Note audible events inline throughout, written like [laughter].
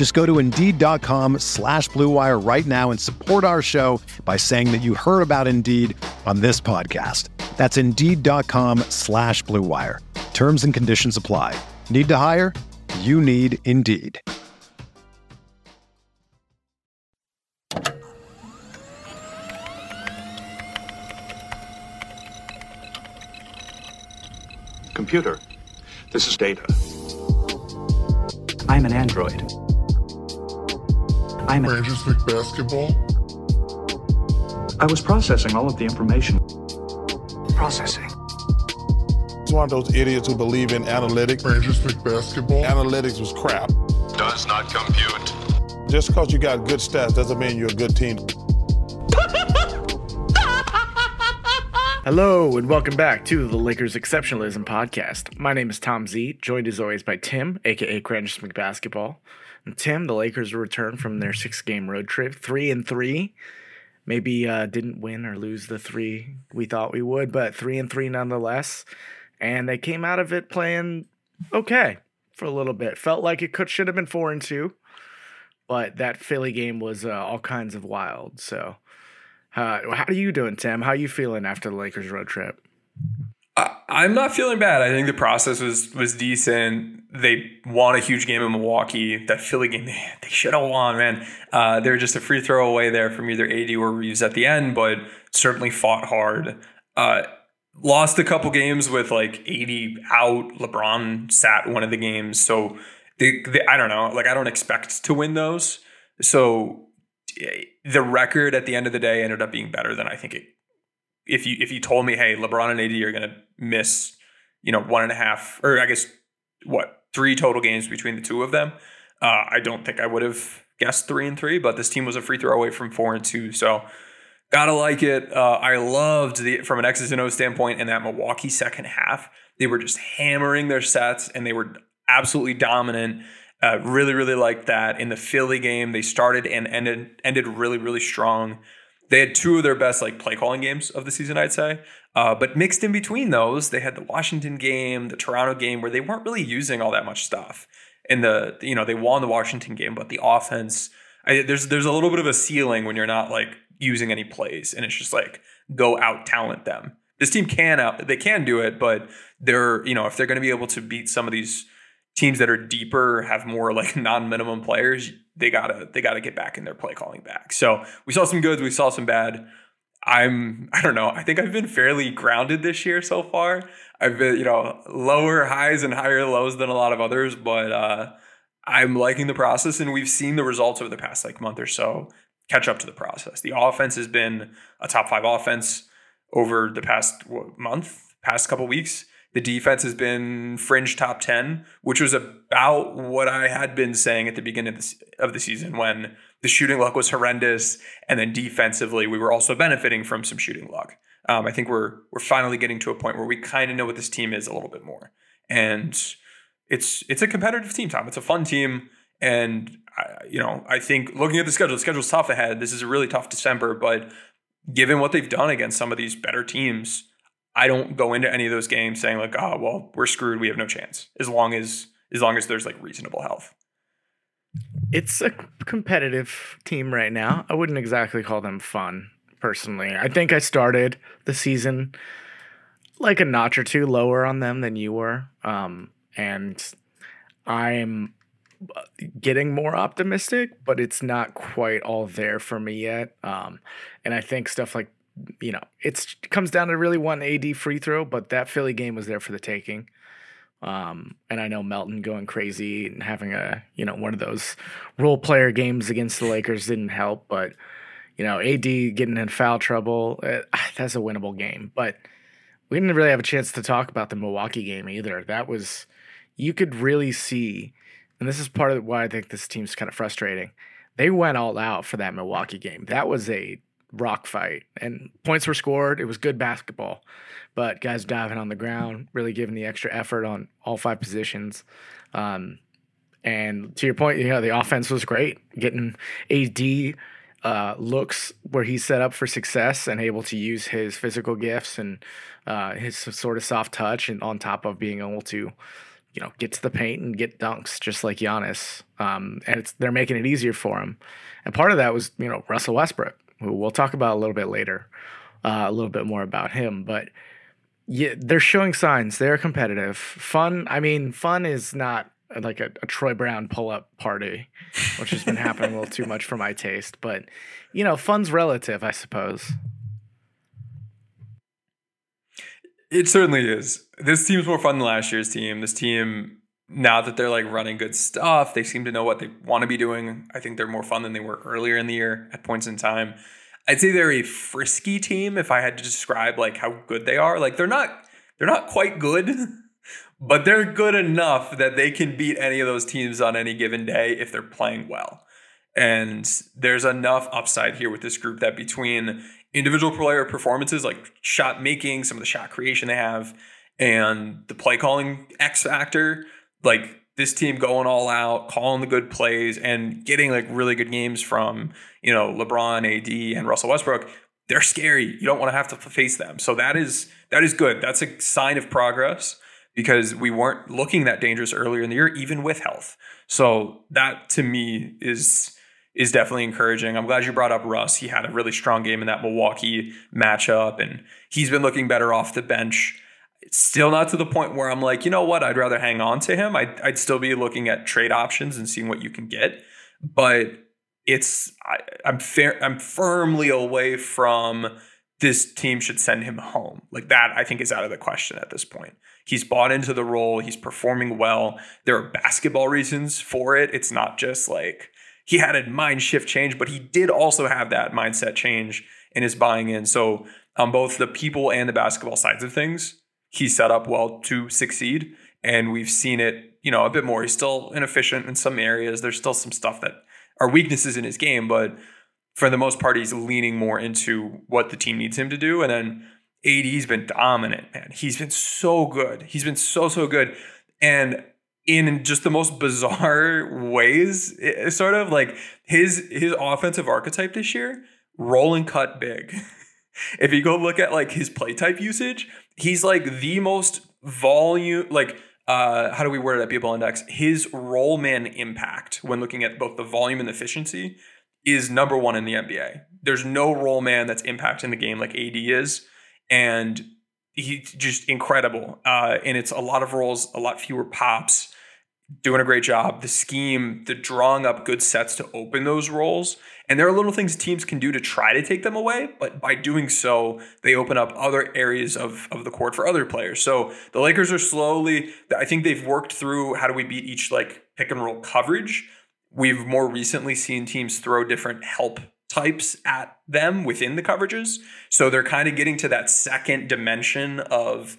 Just go to Indeed.com slash BlueWire right now and support our show by saying that you heard about Indeed on this podcast. That's Indeed.com slash BlueWire. Terms and conditions apply. Need to hire? You need Indeed. Computer, this is data. I'm an android. I'm Cranjis McBasketball. I was processing all of the information. Processing. It's one of those idiots who believe in analytics. Cranjis McBasketball. Analytics was crap. Does not compute. Just because you got good stats doesn't mean you're a good team. [laughs] Hello, and welcome back to the Lakers Exceptionalism Podcast. My name is Tom Z, joined as always by Tim, aka Cranjis McBasketball. Tim, the Lakers return from their six game road trip, three and three. Maybe uh, didn't win or lose the three we thought we would, but three and three nonetheless. And they came out of it playing okay for a little bit. Felt like it could should have been four and two, but that Philly game was uh, all kinds of wild. So uh, how are you doing, Tim? How are you feeling after the Lakers road trip? I'm not feeling bad. I think the process was was decent. They won a huge game in Milwaukee. That Philly game, they, they should have won, man. Uh, they were just a free throw away there from either AD or Reaves at the end, but certainly fought hard. Uh, lost a couple games with like AD out. LeBron sat one of the games, so they, they I don't know. Like I don't expect to win those. So the record at the end of the day ended up being better than I think it. If you if you told me, hey, LeBron and AD are going to miss, you know, one and a half, or I guess what three total games between the two of them, uh, I don't think I would have guessed three and three. But this team was a free throw away from four and two, so gotta like it. Uh, I loved the from an X's and O standpoint in that Milwaukee second half. They were just hammering their sets and they were absolutely dominant. Uh, really, really liked that. In the Philly game, they started and ended ended really, really strong. They had two of their best like play calling games of the season, I'd say. Uh, but mixed in between those, they had the Washington game, the Toronto game, where they weren't really using all that much stuff. And the you know they won the Washington game, but the offense I, there's there's a little bit of a ceiling when you're not like using any plays, and it's just like go out talent them. This team can out they can do it, but they're you know if they're going to be able to beat some of these teams that are deeper have more like [laughs] non-minimum players they gotta they gotta get back in their play calling back so we saw some goods we saw some bad. I'm i don't know. I think i've been fairly grounded this year so far. I've been you know lower highs and higher lows than a lot of others but uh i'm liking the process and we've seen the results over the past like month or so catch up to the process. The offense has been a top five offense over the past month past couple weeks the defense has been fringe top 10, which was about what I had been saying at the beginning of the, of the season when the shooting luck was horrendous. And then defensively, we were also benefiting from some shooting luck. Um, I think we're we're finally getting to a point where we kind of know what this team is a little bit more. And it's it's a competitive team, Tom. It's a fun team. And, I, you know, I think looking at the schedule, the schedule's tough ahead. This is a really tough December, but given what they've done against some of these better teams, I don't go into any of those games saying like, oh well, we're screwed. We have no chance. As long as as long as there's like reasonable health. It's a competitive team right now. I wouldn't exactly call them fun, personally. I think I started the season like a notch or two lower on them than you were. Um, and I'm getting more optimistic, but it's not quite all there for me yet. Um, and I think stuff like you know, it comes down to really one AD free throw, but that Philly game was there for the taking. Um, and I know Melton going crazy and having a, you know, one of those role player games against the Lakers didn't help, but you know, AD getting in foul trouble, uh, [sighs] that's a winnable game. But we didn't really have a chance to talk about the Milwaukee game either. That was, you could really see, and this is part of why I think this team's kind of frustrating. They went all out for that Milwaukee game. That was a rock fight, and points were scored. It was good basketball, but guys diving on the ground, really giving the extra effort on all five positions. Um, and to your point, you know, the offense was great, getting AD uh, looks where he's set up for success and able to use his physical gifts and uh, his sort of soft touch, and on top of being able to, you know, get to the paint and get dunks just like Giannis. Um, and it's they're making it easier for him. And part of that was, you know, Russell Westbrook, who we'll talk about a little bit later, uh, a little bit more about him, but. Yeah, they're showing signs. They're competitive. Fun. I mean, fun is not like a, a Troy Brown pull up party, which has been happening a little too much for my taste. But you know, fun's relative, I suppose. It certainly is. This team's more fun than last year's team. This team, now that they're like running good stuff, they seem to know what they want to be doing. I think they're more fun than they were earlier in the year at points in time. I'd say they're a frisky team if I had to describe like how good they are. Like they're not they're not quite good, [laughs] but they're good enough that they can beat any of those teams on any given day if they're playing well. And there's enough upside here with this group that between individual player performances, like shot making, some of the shot creation they have, and the play calling X factor, like this team going all out, calling the good plays, and getting like really good games from you know LeBron, AD, and Russell Westbrook. They're scary. You don't want to have to face them. So that is that is good. That's a sign of progress because we weren't looking that dangerous earlier in the year, even with health. So that to me is is definitely encouraging. I'm glad you brought up Russ. He had a really strong game in that Milwaukee matchup, and he's been looking better off the bench. Still not to the point where I'm like, you know what, I'd rather hang on to him. I'd, I'd still be looking at trade options and seeing what you can get. But it's I, I'm fair. I'm firmly away from this team should send him home. Like that, I think is out of the question at this point. He's bought into the role. He's performing well. There are basketball reasons for it. It's not just like he had a mind shift change, but he did also have that mindset change in his buying in. So on both the people and the basketball sides of things, he's set up well to succeed. And we've seen it, you know, a bit more. He's still inefficient in some areas. There's still some stuff that are weaknesses in his game, but for the most part, he's leaning more into what the team needs him to do. And then AD's been dominant, man. He's been so good. He's been so, so good. And in just the most bizarre [laughs] ways, sort of like his his offensive archetype this year, roll and cut big. [laughs] if you go look at like his play type usage, he's like the most volume like uh, how do we word it at people index? His roll man impact when looking at both the volume and efficiency is number one in the NBA. There's no roll man that's impacting the game like AD is. And he's just incredible. Uh, and it's a lot of rolls, a lot fewer pops, doing a great job. The scheme, the drawing up good sets to open those roles. And there are little things teams can do to try to take them away, but by doing so, they open up other areas of, of the court for other players. So the Lakers are slowly, I think they've worked through how do we beat each like pick and roll coverage. We've more recently seen teams throw different help types at them within the coverages. So they're kind of getting to that second dimension of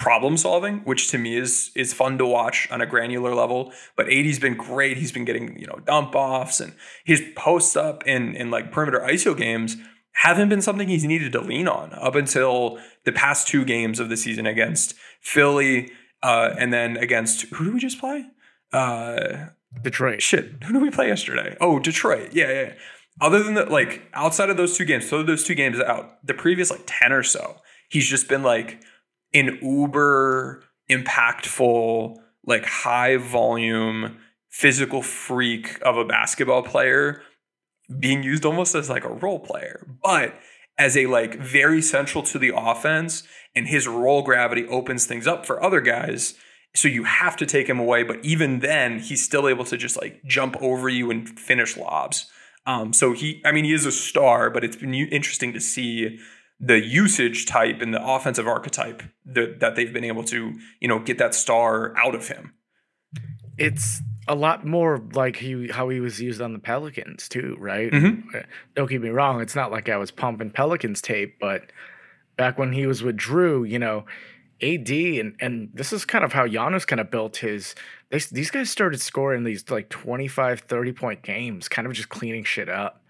problem solving, which to me is is fun to watch on a granular level. But AD's been great. He's been getting, you know, dump offs and his post up in in like perimeter ISO games haven't been something he's needed to lean on up until the past two games of the season against Philly uh, and then against who did we just play? Uh, Detroit. Shit, who did we play yesterday? Oh, Detroit. Yeah, yeah. Other than that, like outside of those two games, throw those two games out, the previous like 10 or so, he's just been like an uber impactful, like high volume, physical freak of a basketball player being used almost as like a role player, but as a like very central to the offense and his role gravity opens things up for other guys. So you have to take him away, but even then he's still able to just like jump over you and finish lobs. Um, so he, I mean, he is a star, but it's been interesting to see the usage type and the offensive archetype that, that they've been able to, you know, get that star out of him. It's a lot more like he how he was used on the Pelicans too, right? Mhm. Uh, Don't get me wrong; it's not like I was pumping Pelicans tape, but back when he was with Drew, you know, AD and and this is kind of how Giannis kind of built his. They, these guys started scoring these like 25, 30 point games, kind of just cleaning shit up.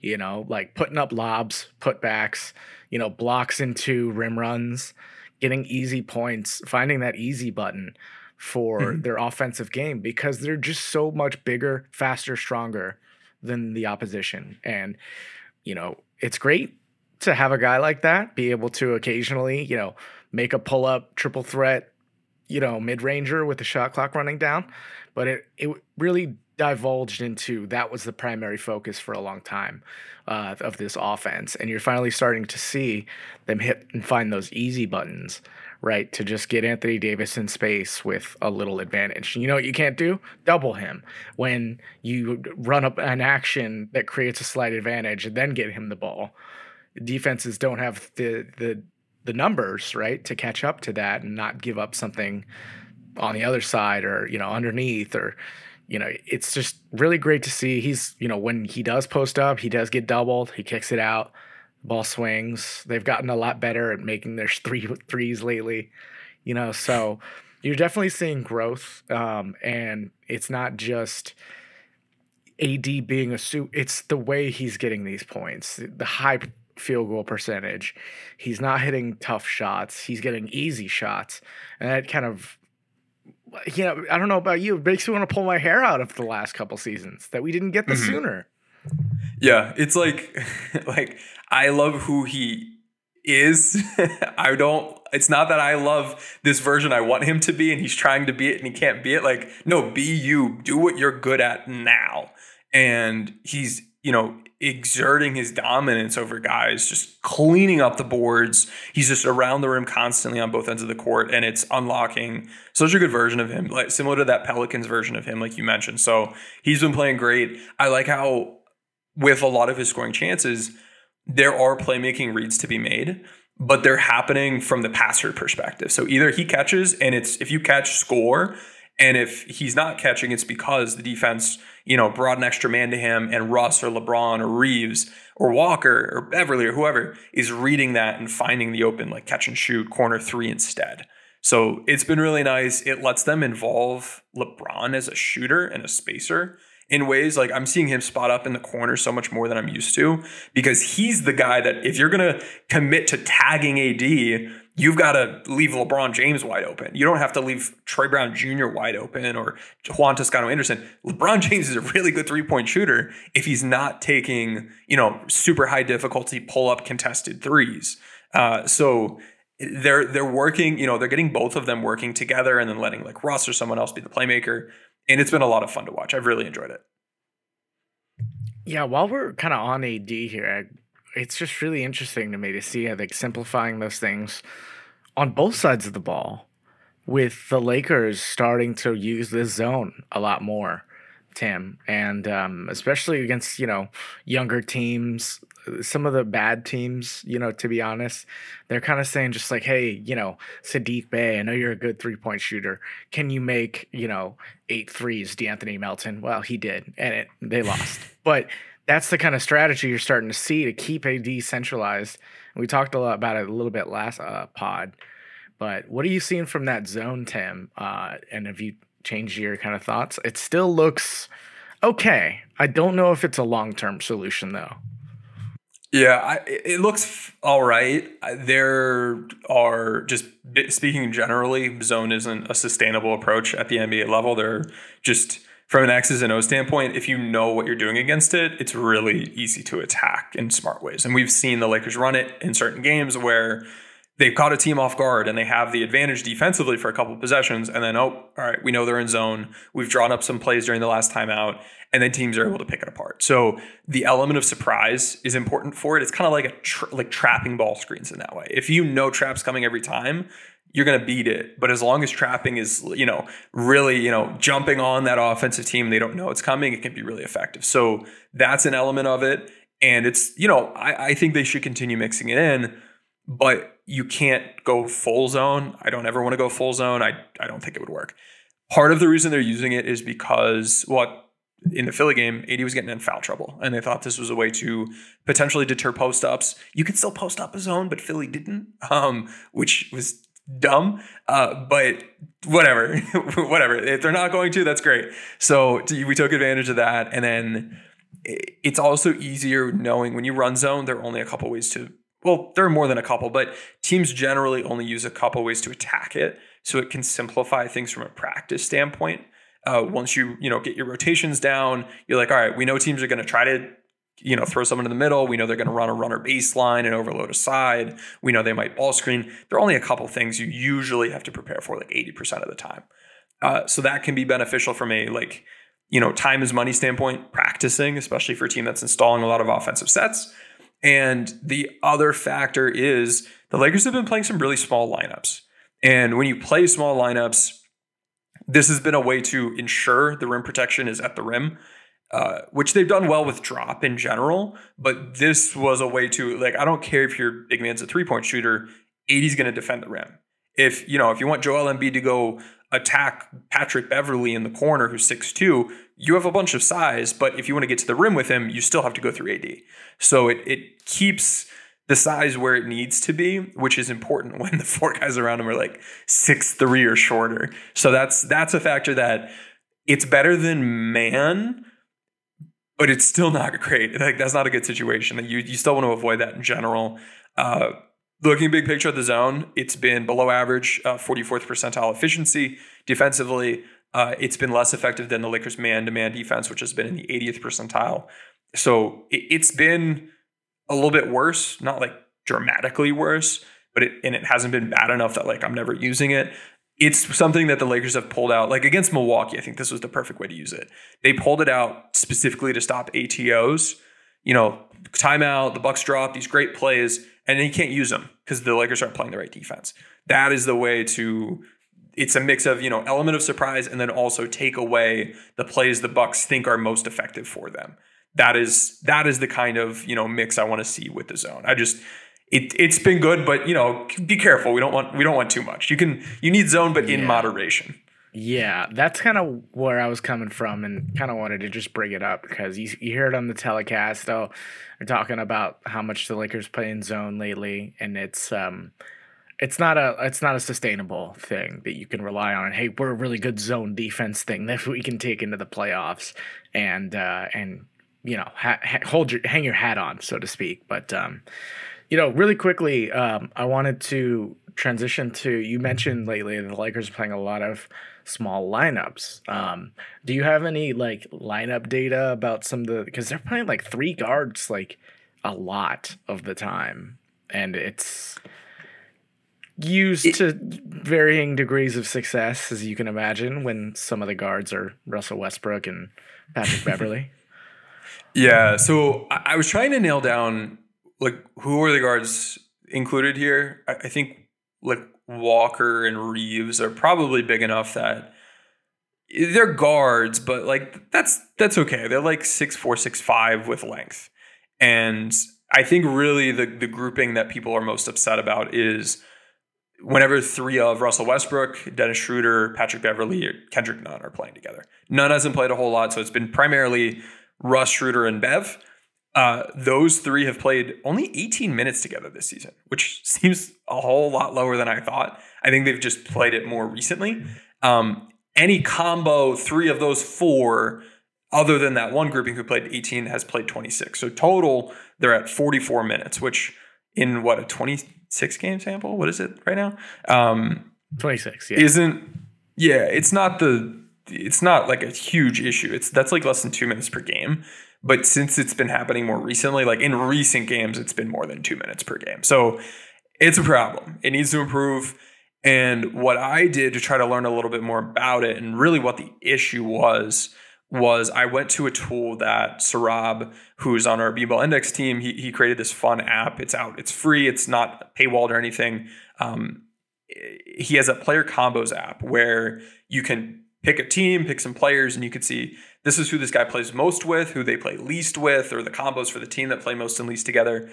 You know, like putting up lobs, putbacks, you know, blocks into rim runs, getting easy points, finding that easy button for mm-hmm. their offensive game because they're just so much bigger, faster, stronger than the opposition. And, you know, it's great to have a guy like that be able to occasionally, you know, make a pull up triple threat, you know, mid ranger with the shot clock running down. But it, it really divulged into that was the primary focus for a long time uh, of this offense. And you're finally starting to see them hit and find those easy buttons, right? To just get Anthony Davis in space with a little advantage. You know what you can't do? Double him when you run up an action that creates a slight advantage and then get him the ball. Defenses don't have the the the numbers, right, to catch up to that and not give up something on the other side or, you know, underneath or you know, it's just really great to see. He's, you know, when he does post up, he does get doubled. He kicks it out. Ball swings. They've gotten a lot better at making their [laughs] three threes lately. You know, so you're definitely seeing growth. Um, and it's not just AD being a suit. It's the way he's getting these points. The high field goal percentage. He's not hitting tough shots. He's getting easy shots. And that kind of you know, I don't know about you. It makes me want to pull my hair out of the last couple seasons that we didn't get the Mhm. sooner. Yeah, it's like [laughs] like I love who he is. [laughs] I don't it's not that I love this version I want him to be and he's trying to be it and he can't be it. Like, no, be you. Do what you're good at now. And he's, you know, exerting his dominance over guys, just cleaning up the boards. He's just around the rim constantly on both ends of the court, and it's unlocking such a good version of him, like similar to that Pelicans version of him, like you mentioned. So he's been playing great. I like how with a lot of his scoring chances, there are playmaking reads to be made, but they're happening from the passer perspective. So either he catches and it's if you catch, score. And if he's not catching, it's because the defense, you know, brought an extra man to him and Russ or LeBron or Reaves or Walker or Beverley or whoever is reading that and finding the open, like catch and shoot, corner three instead. So it's been really nice. It lets them involve LeBron as a shooter and a spacer in ways like I'm seeing him spot up in the corner so much more than I'm used to because he's the guy that if you're going to commit to tagging AD, you've got to leave LeBron James wide open. You don't have to leave Troy Brown Jr. wide open or Juan Toscano Anderson. LeBron James is a really good three point shooter if he's not taking, you know, super high difficulty pull up contested threes. Uh, so they're they're working, you know, they're getting both of them working together and then letting like Russ or someone else be the playmaker. And it's been a lot of fun to watch. I've really enjoyed it. Yeah, while we're kind of on AD here, I, it's just really interesting to me to see how they're simplifying those things on both sides of the ball, with the Lakers starting to use this zone a lot more, Tim, and um, especially against you know younger teams, some of the bad teams. You know, to be honest, they're kind of saying just like, hey, you know, Saddiq Bey, I know you're a good three point shooter. Can you make you know eight threes, De'Anthony Melton? Well, he did, and it they lost. [laughs] but that's the kind of strategy you're starting to see to keep AD centralized. And we talked a lot about it a little bit last uh, pod. But what are you seeing from that zone, Tim? Uh, and have you changed your kind of thoughts? It still looks okay. I don't know if it's a long term solution though. Yeah, I, it looks all right. There are just speaking generally, zone isn't a sustainable approach at the NBA level. They're just from an X's and O standpoint, if you know what you're doing against it, it's really easy to attack in smart ways. And we've seen the Lakers run it in certain games where they've caught a team off guard and they have the advantage defensively for a couple of possessions. And then, oh, all right, we know they're in zone. We've drawn up some plays during the last timeout, and then teams are able to pick it apart. So the element of surprise is important for it. It's kind of like a tra- like trapping ball screens in that way. If you know traps coming every time, you're going to beat it. But as long as trapping is, you know, really, you know, jumping on that offensive team, they don't know it's coming, it can be really effective. So that's an element of it. And it's, you know, I, I think they should continue mixing it in. but you can't go full zone. I don't ever want to go full zone. I, I don't think it would work. Part of the reason they're using it is because what in the Philly game, AD was getting in foul trouble, and they thought this was a way to potentially deter post ups. You could still post up a zone, but Philly didn't, um, which was dumb. Uh, but whatever, [laughs] whatever. If they're not going to, that's great. So we took advantage of that, and then it's also easier knowing when you run zone, there are only a couple ways to. Well, there are more than a couple, but teams generally only use a couple ways to attack it, so it can simplify things from a practice standpoint. Uh, once you you know get your rotations down, you're like, all right, we know teams are going to try to you know throw someone in the middle. We know they're going to run a runner baseline and overload a side. We know they might ball screen. There are only a couple things you usually have to prepare for, like eighty percent of the time. Uh, so that can be beneficial from a like you know time is money standpoint, practicing, especially for a team that's installing a lot of offensive sets. And the other factor is the Lakers have been playing some really small lineups. And when you play small lineups, this has been a way to ensure the rim protection is at the rim, uh, which they've done well with drop in general. But this was a way to like I don't care if your big man's a three point shooter, AD's going to defend the rim. If you know if you want Joel Embiid to go attack Patrick Beverley in the corner who's six two, you have a bunch of size, but if you want to get to the rim with him, you still have to go through AD. So it it keeps the size where it needs to be, which is important [laughs] when the four guys around him are like six three or shorter. So that's that's a factor that it's better than man, but it's still not great. Like that's not a good situation. You you still want to avoid that in general. Uh, looking big picture at the zone, it's been below average, uh, 44th percentile efficiency defensively. Uh, it's been less effective than the Lakers' man-to-man defense, which has been in the 80th percentile. So it, it's been a little bit worse, not like dramatically worse, but it and it hasn't been bad enough that like I'm never using it. It's something that the Lakers have pulled out. Like against Milwaukee, I think this was the perfect way to use it. They pulled it out specifically to stop ATOs. You know, timeout, the Bucks drop these great plays, and then you can't use them because the Lakers aren't playing the right defense. That is the way to it's a mix of you know element of surprise and then also take away the plays the bucks think are most effective for them that is that is the kind of you know mix I want to see with the zone. I just it it's been good, but you know be careful. We don't want we don't want too much. You can you need zone, but in moderation. Yeah, that's kind of where I was coming from, and kind of wanted to just bring it up because you you hear it on the telecast. Oh, they're talking about how much the Lakers play in zone lately, and it's um it's not a it's not a sustainable thing that you can rely on. Hey, we're a really good zone defense thing that we can take into the playoffs, and uh, and you know, ha- ha- hold your hang your hat on, so to speak. But um, you know, really quickly, um, I wanted to transition to you mentioned lately the Lakers are playing a lot of small lineups. Um, do you have any like lineup data about some of the because they're playing like three guards like a lot of the time, and it's used it, to varying degrees of success, as you can imagine, when some of the guards are Russell Westbrook and Patrick [laughs] Beverley. Yeah, so I was trying to nail down like who are the guards included here. I think like Walker and Reaves are probably big enough that they're guards, but like that's that's okay. They're like six four, six five with length, and I think really the the grouping that people are most upset about is whenever three of Russell Westbrook, Dennis Schroeder, Patrick Beverley, Kendrick Nunn are playing together. Nunn hasn't played a whole lot, so it's been primarily Russ, Schroeder, and Bev. Uh, those three have played only 18 minutes together this season, which [laughs] seems a whole lot lower than I thought. I think they've just played it more recently. Um, any combo, three of those four, other than that one grouping who played 18, has played 26. So total, they're at 44 minutes, which in what a 26 game sample, what is it right now? Um, 26, yeah. Isn't yeah, it's not the it's not like a huge issue. It's that's like less than two minutes per game. But since it's been happening more recently, like in recent games, it's been more than two minutes per game. So it's a problem. It needs to improve. And what I did to try to learn a little bit more about it, and really what the issue was, was I went to a tool that Sarab, who's on our B-Ball Index team, he, he created this fun app. It's out, it's free, it's not paywalled or anything. Um, he has a player combos app where you can pick a team, pick some players, and you could see this is who this guy plays most with, who they play least with, or the combos for the team that play most and least together.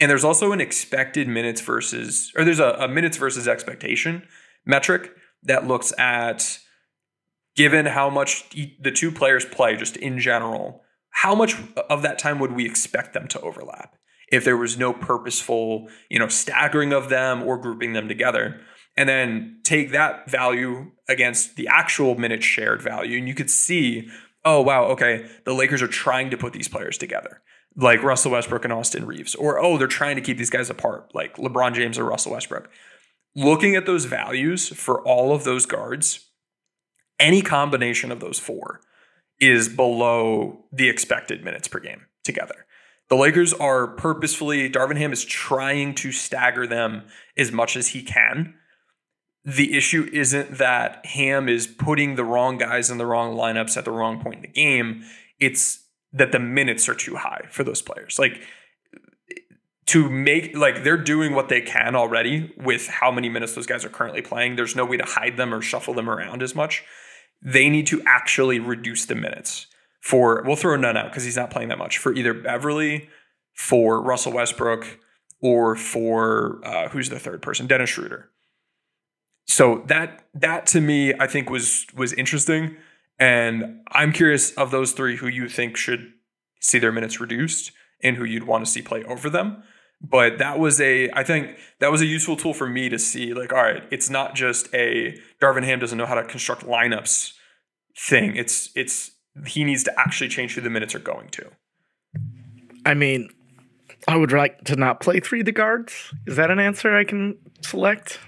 And there's also an expected minutes versus, or there's a, a minutes versus expectation metric that looks at given how much the two players play just in general, how much of that time would we expect them to overlap if there was no purposeful, you know, staggering of them or grouping them together? And then take that value against the actual minutes shared value. And you could see, oh, wow, okay, the Lakers are trying to put these players together, like Russell Westbrook and Austin Reaves, Or, oh, they're trying to keep these guys apart, like LeBron James or Russell Westbrook. Looking at those values for all of those guards, any combination of those four is below the expected minutes per game together. The Lakers are purposefully, Darvin Ham is trying to stagger them as much as he can. The issue isn't that Ham is putting the wrong guys in the wrong lineups at the wrong point in the game. It's that the minutes are too high for those players. Like to make like they're doing what they can already with how many minutes those guys are currently playing. There's no way to hide them or shuffle them around as much they need to actually reduce the minutes for, we'll throw Nunn out because he's not playing that much, for either Beverley, for Russell Westbrook, or for uh, who's the third person, Dennis Schroeder. So that that to me, I think was was interesting, and I'm curious of those three who you think should see their minutes reduced and who you'd want to see play over them. But that was a, I think that was a useful tool for me to see, like, all right, it's not just a Darvin Ham doesn't know how to construct lineups thing. It's it's he needs to actually change who the minutes are going to. I mean, I would like to not play three of the guards. Is that an answer I can select?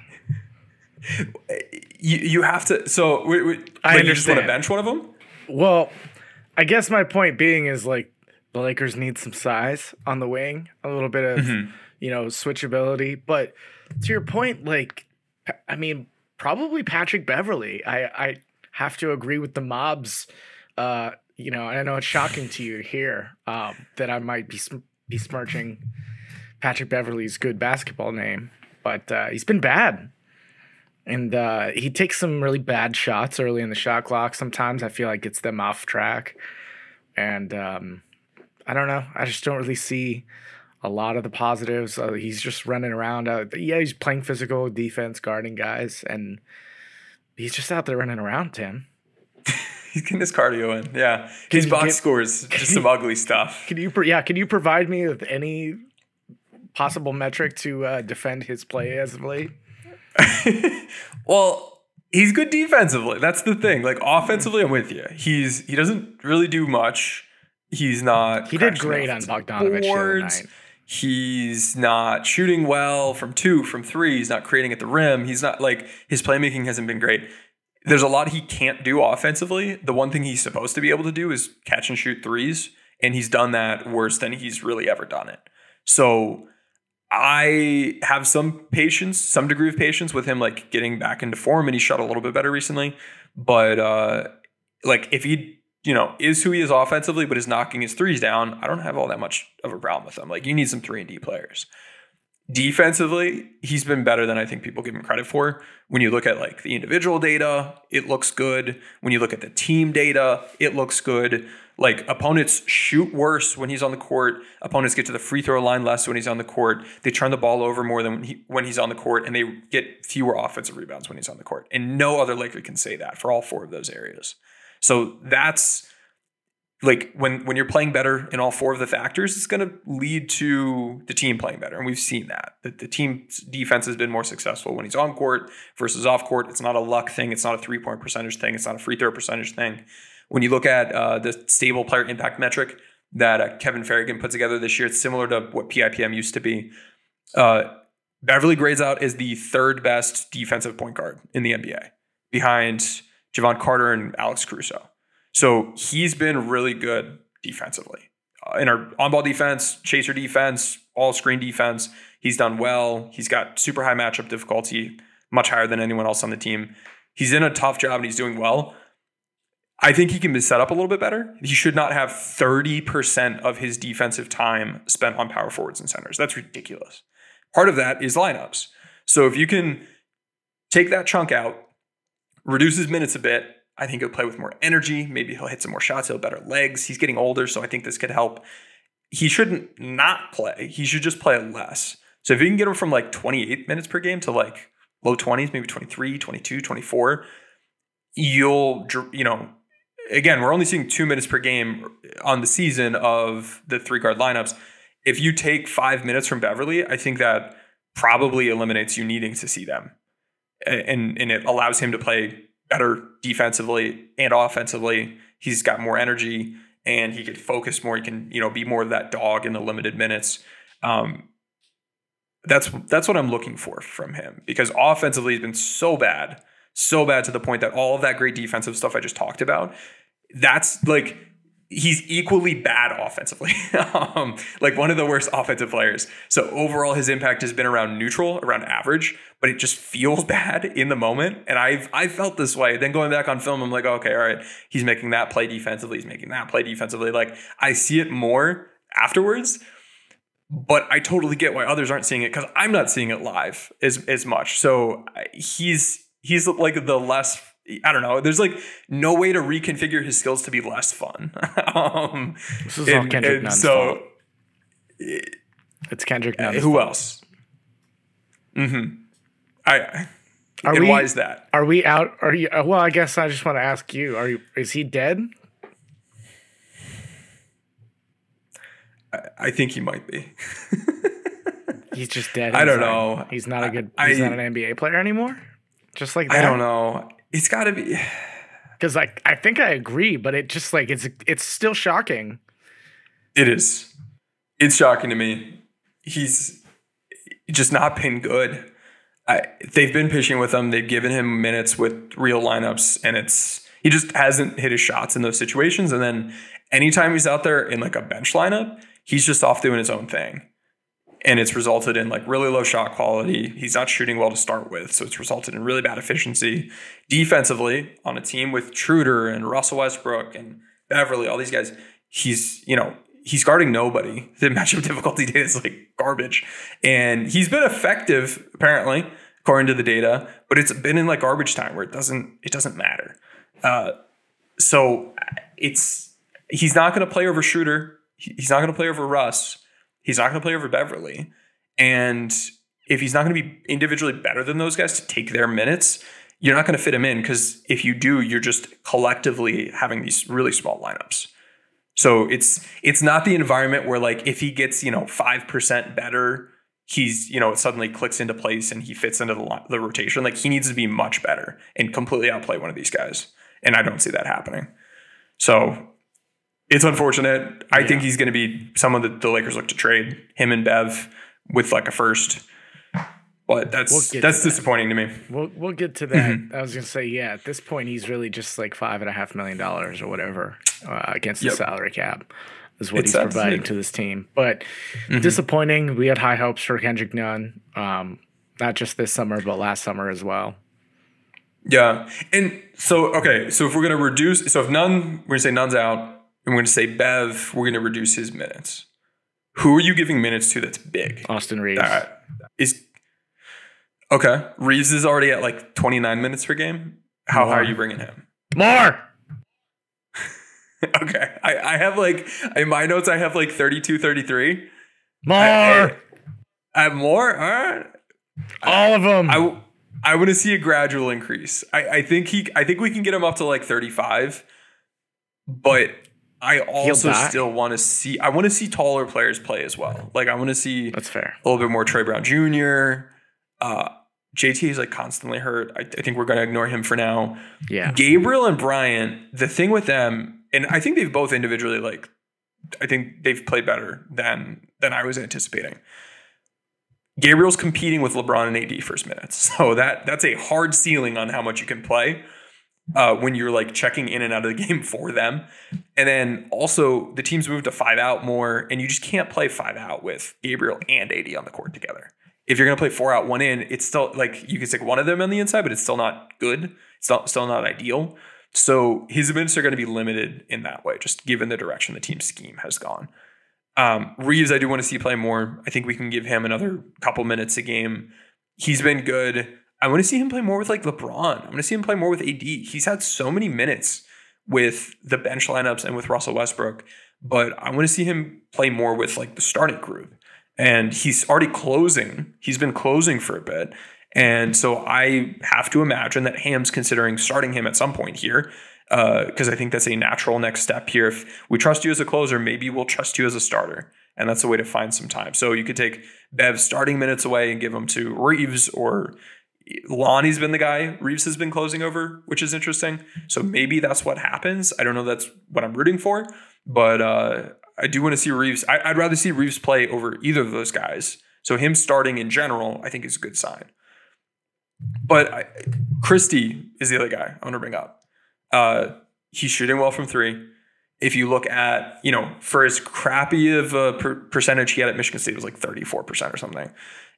You you have to. So we, we, I you just want to bench one of them. Well, I guess my point being is like the Lakers need some size on the wing, a little bit of you know switchability. But to your point, like I mean, probably Patrick Beverley. I I have to agree with the mobs. Uh, you know, and I know it's shocking to you here um, that I might be sm- besmirching Patrick Beverley's good basketball name, but uh, he's been bad. And uh, he takes some really bad shots early in the shot clock. Sometimes I feel like gets them off track. And um, I don't know. I just don't really see a lot of the positives. Uh, he's just running around. Uh, yeah, he's playing physical defense, guarding guys, and he's just out there running around, Tim. [laughs] He's getting his cardio in. Yeah, Can his box get- scores just some ugly stuff. Can you, yeah, can you provide me with any possible metric to uh, defend his play as of late? [laughs] Well, he's good defensively. That's the thing. Like offensively, I'm with you. He's he doesn't really do much. He's not. He did great on Bogdanovich the boards. night. He's not shooting well from two, from three. He's not creating at the rim. He's not like his playmaking hasn't been great. There's a lot he can't do offensively. The one thing he's supposed to be able to do is catch and shoot threes, and he's done that worse than he's really ever done it. So I have some patience, some degree of patience with him, like getting back into form, and he shot a little bit better recently. But uh, like if he, you know, is who he is offensively, but is knocking his threes down, I don't have all that much of a problem with him. Like you need some three and D players. Defensively, he's been better than I think people give him credit for. When you look at like the individual data, it looks good. When you look at the team data, it looks good. Like opponents shoot worse when he's on the court. Opponents get to the free throw line less when he's on the court. They turn the ball over more than when, he, when he's on the court, and they get fewer offensive rebounds when he's on the court. And no other Laker can say that for all four of those areas. So that's like when when you're playing better in all four of the factors, it's going to lead to the team playing better, and we've seen that. That the team's defense has been more successful when he's on court versus off court. It's not a luck thing. It's not a three point percentage thing. It's not a free throw percentage thing. When you look at uh, the stable player impact metric that uh, Kevin Ferrigan put together this year, it's similar to what PIPM used to be. Uh, Beverley grades out as the third best defensive point guard in the NBA, behind Jevon Carter and Alex Caruso. So he's been really good defensively. Uh, in our on ball defense, chaser defense, all screen defense, he's done well. He's got super high matchup difficulty, much higher than anyone else on the team. He's in a tough job and he's doing well. I think he can be set up a little bit better. He should not have 30% of his defensive time spent on power forwards and centers. That's ridiculous. Part of that is lineups. So if you can take that chunk out, reduce his minutes a bit, I think he'll play with more energy. Maybe he'll hit some more shots. He'll better legs. He's getting older, so I think this could help. he shouldn't not play. He should just play less. So if you can get him from like 28 minutes per game to like low 20s, maybe 23, 22, 24, you'll, you know, again, we're only seeing two minutes per game on the season of the three guard lineups. If you take five minutes from Beverley, I think that probably eliminates you needing to see them. And, and it allows him to play better defensively and offensively. He's got more energy and he could focus more. He can, you know, be more of that dog in the limited minutes. Um, that's that's what I'm looking for from him because offensively he's been so bad, so bad to the point that all of that great defensive stuff I just talked about, that's like he's equally bad offensively. [laughs] um, like one of the worst offensive players. So overall his impact has been around neutral, around average, but it just feels [laughs] bad in the moment. And I've I felt this way. Then going back on film, I'm like, okay, all right, he's making that play defensively, he's making that play defensively. Like I see it more afterwards but I totally get why others aren't seeing it because I'm not seeing it live as as much. So he's he's like the less I don't know. There's like no way to reconfigure his skills to be less fun. [laughs] um, This is all Kendrick Nunn's so fault. It's Kendrick Nunn. who else? Mm-hmm. I Are and we- why is that? Are we out? Are you? uh, Well, I guess I just want to ask you. Are you? Is he dead? I think he might be. [laughs] He's just dead. I don't know. He's not a good. I- he's not an NBA player anymore. Just like that. I don't know. It's got to be. [sighs] Because I, I think I agree, but it just like it's it's still shocking. It is. It's shocking to me. He's just not been good. I, they've been pitching with him. They've given him minutes with real lineups, and it's he just hasn't hit his shots in those situations. And then anytime he's out there in like a bench lineup, he's just off doing his own thing. And it's resulted in like really low shot quality. He's not shooting well to start with, so it's resulted in really bad efficiency. Defensively, on a team with Schroeder and Russell Westbrook and Beverley, all these guys, he's you know he's guarding nobody. [laughs] The matchup difficulty data [laughs] is like garbage, and he's been effective apparently according to the data, but it's been in like garbage time where it doesn't it doesn't matter. Uh, so it's he's not going to play over Schroeder. He's not going to play over Russ. He's not going to play over Beverley. And if he's not going to be individually better than those guys to take their minutes, you're not going to fit him in because if you do, you're just collectively having these really small lineups. So it's it's not the environment where like if he gets you know five percent better, he's you know it suddenly clicks into place and he fits into the, the rotation. Like he needs to be much better and completely outplay one of these guys, and I don't see that happening. So it's unfortunate. I think he's going to be someone that the Lakers look to trade him and Bev with like a first. But that's We'll that's to that. disappointing to me. We'll we'll get to that. Mm-hmm. I was gonna say yeah. At this point, he's really just like five and a half million dollars or whatever uh, against the salary cap is what It's he's providing to this team. But Mm-hmm. disappointing. We had high hopes for Kendrick Nunn, um, not just this summer but last summer as well. Yeah. And so, okay, so if we're going to reduce, so if Nunn, we're going to say Nunn's out, and we're going to say Bev, we're going to reduce his minutes. Who are you giving minutes to that's big? Austin Reaves. That is, okay. Reaves is already at like 29 minutes per game. How high are you bringing him? More. [laughs] Okay. I, I have like, in my notes, I have like 32, 33. More. I, I have more? All right. All of them. I, I want to see a gradual increase. I, I think he I think we can get him up to like 35. But I also still want to see I want to see taller players play as well. Like I want to see That's fair. a little bit more Troy Brown Jr. Uh JT is like constantly hurt. I, I think we're gonna ignore him for now. Yeah. Gabriel and Bryant, the thing with them, and I think they've both individually like I think they've played better than than I was anticipating. Gabriel's competing with LeBron and AD first minutes. [laughs] So that that's a hard ceiling on how much you can play uh, when you're like checking in and out of the [laughs] game for them. And then also the teams moved to five out more, and you just can't play five out with Gabriel and AD on the court together. If you're gonna play four out, one in, it's still like you can stick one of them on the inside, but it's still not good. It's not, still not ideal. So his minutes are going to be limited in that way, just given the direction the team scheme has gone. Um, Reaves, I do want to see play more. I think we can give him another couple minutes a game. He's been good. I want to see him play more with like LeBron. I want to see him play more with AD. He's had so many minutes with the bench lineups and with Russell Westbrook, but I want to see him play more with like the starting group. And he's already closing. He's been closing for a bit. And so I have to imagine that Ham's considering starting him at some point here because uh, I think that's a natural next step here. If we trust you as a closer, maybe we'll trust you as a starter. And that's a way to find some time. So you could take Bev's starting minutes away and give them to Reaves or Lonnie's been the guy Reaves has been closing over, which is interesting. So maybe that's what happens. I don't know that's what I'm rooting for, but uh, I do want to see Reaves. I, would rather see Reaves play over either of those guys. So him starting in general, I think is a good sign. But I, Christie is the other guy I want to bring up. Uh, he's shooting well from three. If you look at, you know, for as crappy of a per- percentage he had at Michigan State, it was like 34% or something.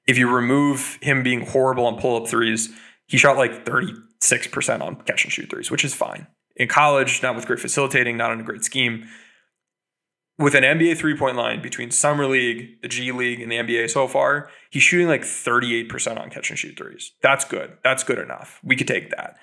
If you remove him being horrible on pull up threes, he shot like 36% on catch and shoot threes, which is fine. In college, not with great facilitating, not in a great scheme, with an NBA three point line between Summer League, the G League, and the NBA so far, he's shooting like 38% on catch and shoot threes. That's good. That's good enough. We could take that.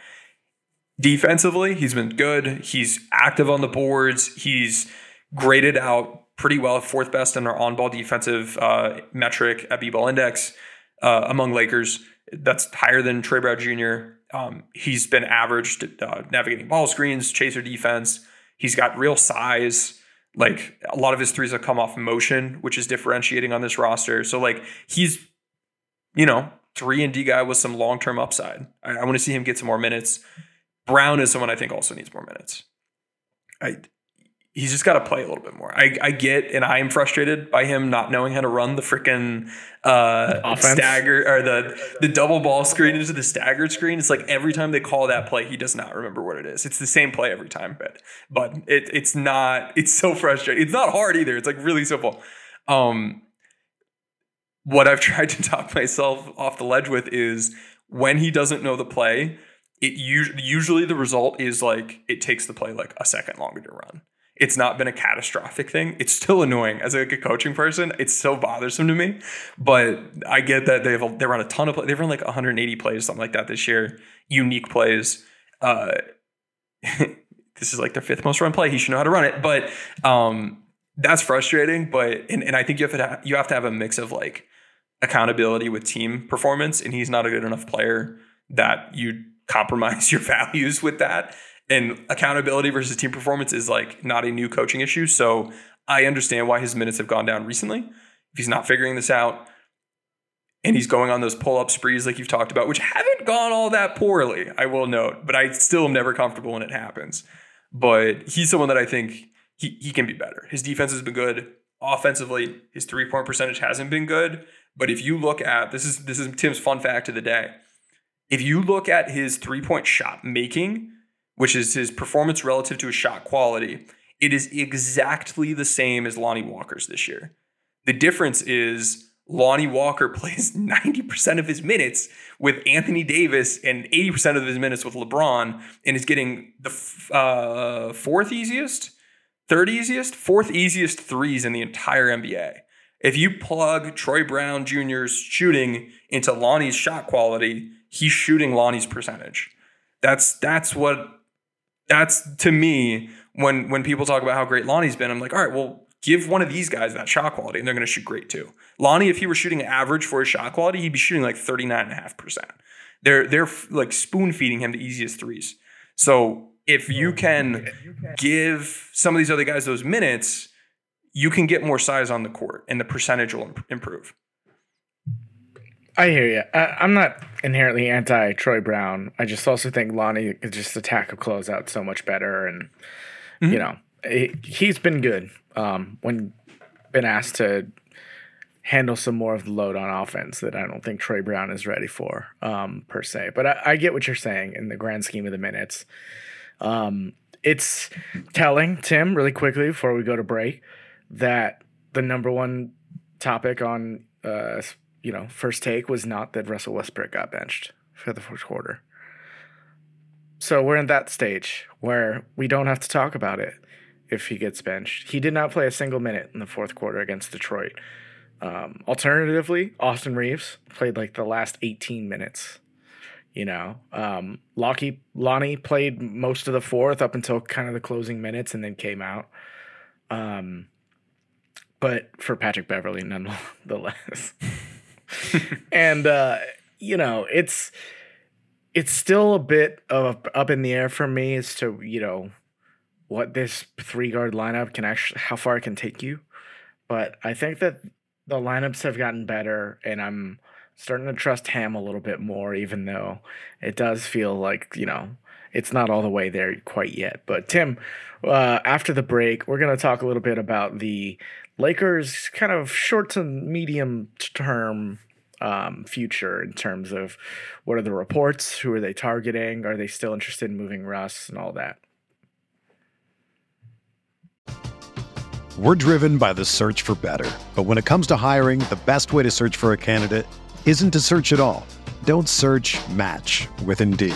Defensively, he's been good. He's active on the boards. He's graded out pretty well, fourth best in our on ball defensive uh, metric at B ball index uh, among Lakers. That's higher than Troy Brown Jr. Um, he's been averaged uh, navigating ball screens, chaser defense. He's got real size. Like a lot of his threes have come off motion, which is differentiating on this roster. So like he's, you know, three and D guy with some long term upside. I, I want to see him get some more minutes. Brown is someone I think also needs more minutes. I he's just got to play a little bit more. I, I get, and I am frustrated by him not knowing how to run the freaking uh, stagger or the the double ball screen into the staggered screen. It's like every time they call that play, he does not remember what it is. It's the same play every time, but but it, it's not. It's so frustrating. It's not hard either. It's like really simple. Um, what I've [laughs] tried to talk myself off the ledge with is when he doesn't know the play. It usually the result is like it takes the play like a second longer to run it's not been a catastrophic thing. It's still annoying as like a coaching person. It's so bothersome to me, but I get that they've they run a ton of play. They've run like 180 plays, something like that this year. Unique plays. Uh, [laughs] this is like their fifth most run play. He should know how to run it, but um, that's frustrating. But and, and I think you have to have, you have to have a mix of like accountability with team performance, and he's not a good enough player that you compromise [laughs] your values with that and accountability versus team performance is like not a new coaching issue. So I understand why his minutes have gone down recently. If he's not figuring this out and he's going on those pull up sprees like you've talked about, which haven't gone all that poorly, I will note, but I still am never comfortable when it happens. But he's someone that I think he, he can be better. His defense has been good. Offensively, his three point percentage hasn't been good. But if you look at this is this is Tim's fun fact of the day. If you look at his three point shot making, which is his performance relative to his shot quality, it is exactly the same as Lonnie Walker's this year. The difference is Lonnie Walker [laughs] plays 90% of his minutes with Anthony Davis and 80% of his minutes with LeBron and is getting the uh, fourth easiest, third easiest, fourth easiest threes in the entire NBA. If you plug Troy Brown Jr.'s shooting into Lonnie's shot quality, he's shooting Lonnie's percentage. That's that's what that's to me when when people talk about how great Lonnie's been, I'm like, all right, well, give one of these guys that shot quality and they're going to shoot great too. Lonnie, if he were shooting average for his shot quality, he'd be shooting like 39.5%. They're they're like spoon feeding him the easiest threes. So mm-hmm. if you can give some of these other guys those minutes, you can get more size on the court and the percentage will improve. I hear you. I, am not inherently anti Troy Brown. I just also think Lonnie is just attack of closeout so much better, and mm-hmm. you know he, has been good um, when been asked to handle some more of the load on offense that I don't think Troy Brown is ready for um, per se. But I, I, get what you're saying in the grand scheme of the minutes. Um, it's telling Tim really quickly before we go to break that the number one topic on uh, you know, first take was not that Russell Westbrook got benched for the fourth quarter. So we're in that stage where we don't have to talk about it if he gets benched. He did not play a single minute in the fourth quarter against Detroit. Um, alternatively, Austin Reaves played like the last 18 minutes. You know, um, Lockie Lonnie played most of the fourth up until kind of the closing minutes and then came out. Um, but for Patrick Beverley, nonetheless. [laughs] [laughs] and uh, you know, it's it's still a bit of up in the air for me as to you know what this three guard lineup can actually how far it can take you. But I think that the lineups have gotten better, and I'm starting to trust Ham a little bit more, even though it does feel like you know it's not all the way there quite yet. But Tim, uh, after the break, we're going to talk a little bit about the Lakers' kind of short to medium term um, future in terms of what are the reports, who are they targeting, are they still interested in moving Russ, and all that. We're driven by the search for better. But when it comes to hiring, the best way to search for a candidate isn't to search at all. Don't search match with Indeed.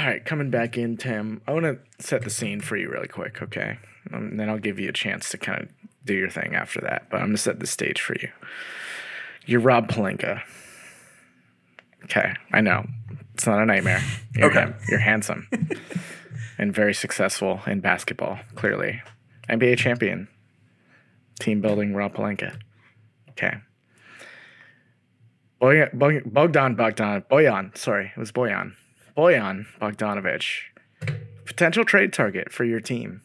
All right, coming back in, Tim. I want to set the scene for you really quick, okay? And then I'll give you a chance to kind of do your thing after that. But I'm going to set the stage for you. You're Rob Pelinka. Okay, I know. It's not a nightmare. You're, Okay. You're handsome [laughs] and very successful in basketball, clearly. NBA champion. Team building Rob Pelinka. Okay. Bogdan Bogdan Bojan, sorry, it was Bojan. Bojan Bogdanovich. Potential trade target for your team.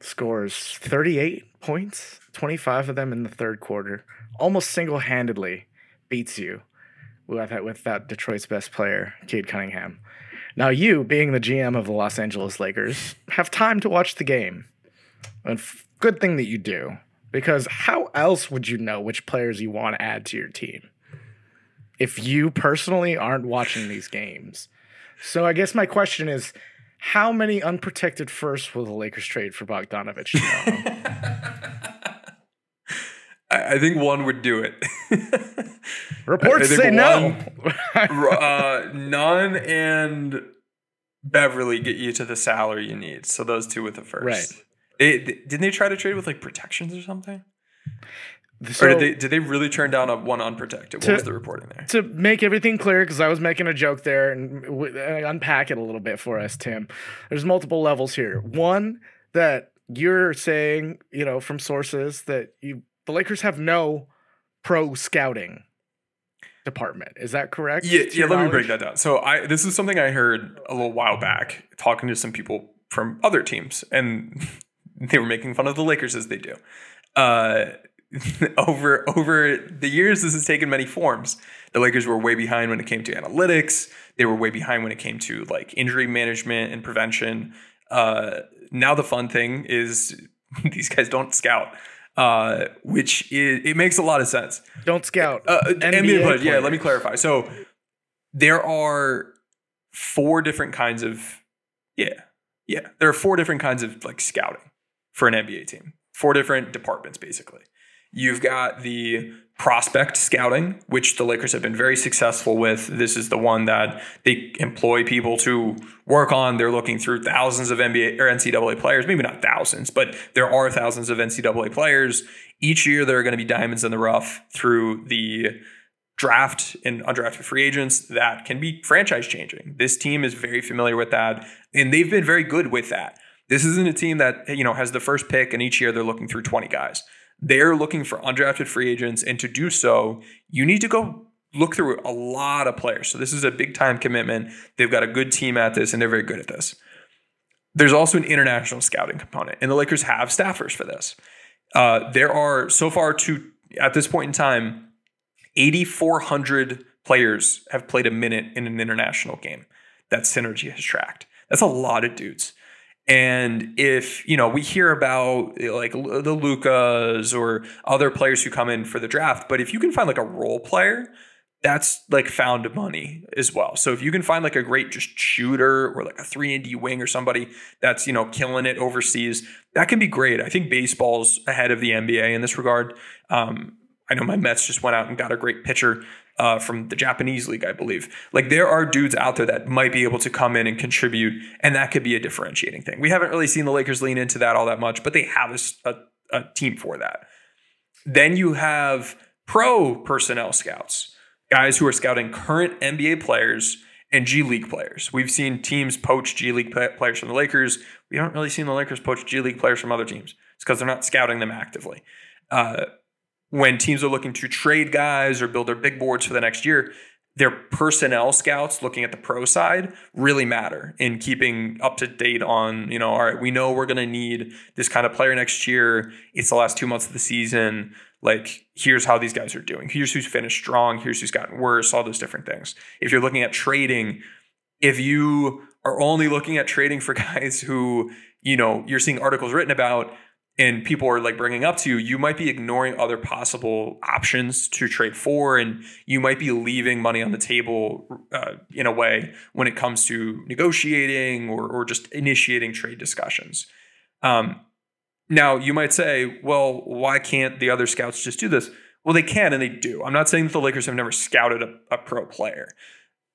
Scores 38 points, 25 of them in the third quarter. Almost single handedly beats you with that, with that Detroit's best player, Cade Cunningham. Now, you, being the GM of the Los Angeles Lakers, have time to watch the game. And f- good thing that you do, because how else would you know which players you want to add to your team if you personally aren't watching these games? So I guess my question is, how many unprotected firsts will the Lakers trade for Bogdanovich? [laughs] I, I think one would do it. [laughs] Reports say no. [laughs] uh, Nunn and Beverley get you to the salary you need. So those two with the first. Right. They, they- didn't they try to trade with like protections or something? So- or did they did they really turn down a one unprotected? What To- was the reporting there? to make everything clear, because I was making a joke there and w- unpack it a little bit for us, Tim. There's multiple levels here. One that you're saying, you know, from sources that you the Lakers have no pro scouting department. Is that correct? Yeah, yeah. Let me break that down. So I this is something I heard a little while back talking to some people from other teams, and [laughs] they were making fun of the Lakers as they do. Uh, [laughs] over over the years, this has taken many forms. The Lakers were way behind when it came to analytics. They were way behind when it came to like injury management and prevention. Uh, now the fun thing is [laughs] these guys don't scout, uh, which is, it makes a lot of sense. Don't scout. Uh, NBA NBA players, yeah, let me clarify. So there are four different kinds of yeah, yeah. There are four different kinds of like scouting for an NBA team. Four different departments basically. You've got the prospect scouting, which the Lakers have been very successful with. This is the one that they employ people to work on. They're looking through thousands of NBA or NCAA players, maybe not thousands, but there are thousands of NCAA players. Each year, there are going to be diamonds in the rough through the draft and undrafted free agents that can be franchise changing. This team is very familiar with that, and they've been very good with that. This isn't a team that you know has the first pick, and each year they're looking through 20 guys. They're looking for undrafted free agents, and to do so, you need to go look through a lot of players. So this is a big time commitment. They've got a good team at this, and they're very good at this. There's also an international scouting component, and the Lakers have staffers for this. Uh, there are so far to at this point in time, 8,400 players have played a minute in an international game that Synergy has tracked. That's a lot of dudes. And if, you know, we hear about like the Lucas or other players who come in for the draft, but if you can find like a role player, that's like found money as well. So if you can find like a great just shooter or like a 3 and D wing or somebody that's, you know, killing it overseas, that can be great. I think baseball's ahead of the NBA in this regard. Um, I know my Mets just went out and got a great pitcher uh, from the Japanese league, I believe. Like there are dudes out there that might be able to come in and contribute, and that could be a differentiating thing. We haven't really seen the Lakers lean into that all that much, but they have a, a, a team for that. Then you have pro personnel scouts, guys who are scouting current NBA players and G League players. We've seen teams poach G League players from the Lakers. We haven't really seen the Lakers poach G League players from other teams. It's because they're not scouting them actively. Uh, when teams are looking to trade guys or build their big boards for the next year, their personnel scouts looking at the pro side really matter in keeping up to date on, you know, all right, we know we're going to need this kind of player next year. It's the last two months of the season. Like, here's how these guys are doing. Here's who's finished strong. Here's who's gotten worse, all those different things. If you're looking at trading, if you are only looking at trading for [laughs] guys who, you know, you're seeing articles written about and people are like bringing up to you, you might be ignoring other possible options to trade for, and you might be leaving money on the table uh, in a way when it comes to negotiating or, or just initiating trade discussions. Um, now, you might say, well, why can't the other scouts just do this? Well, they can and they do. I'm not saying that the Lakers have never scouted a, a pro player,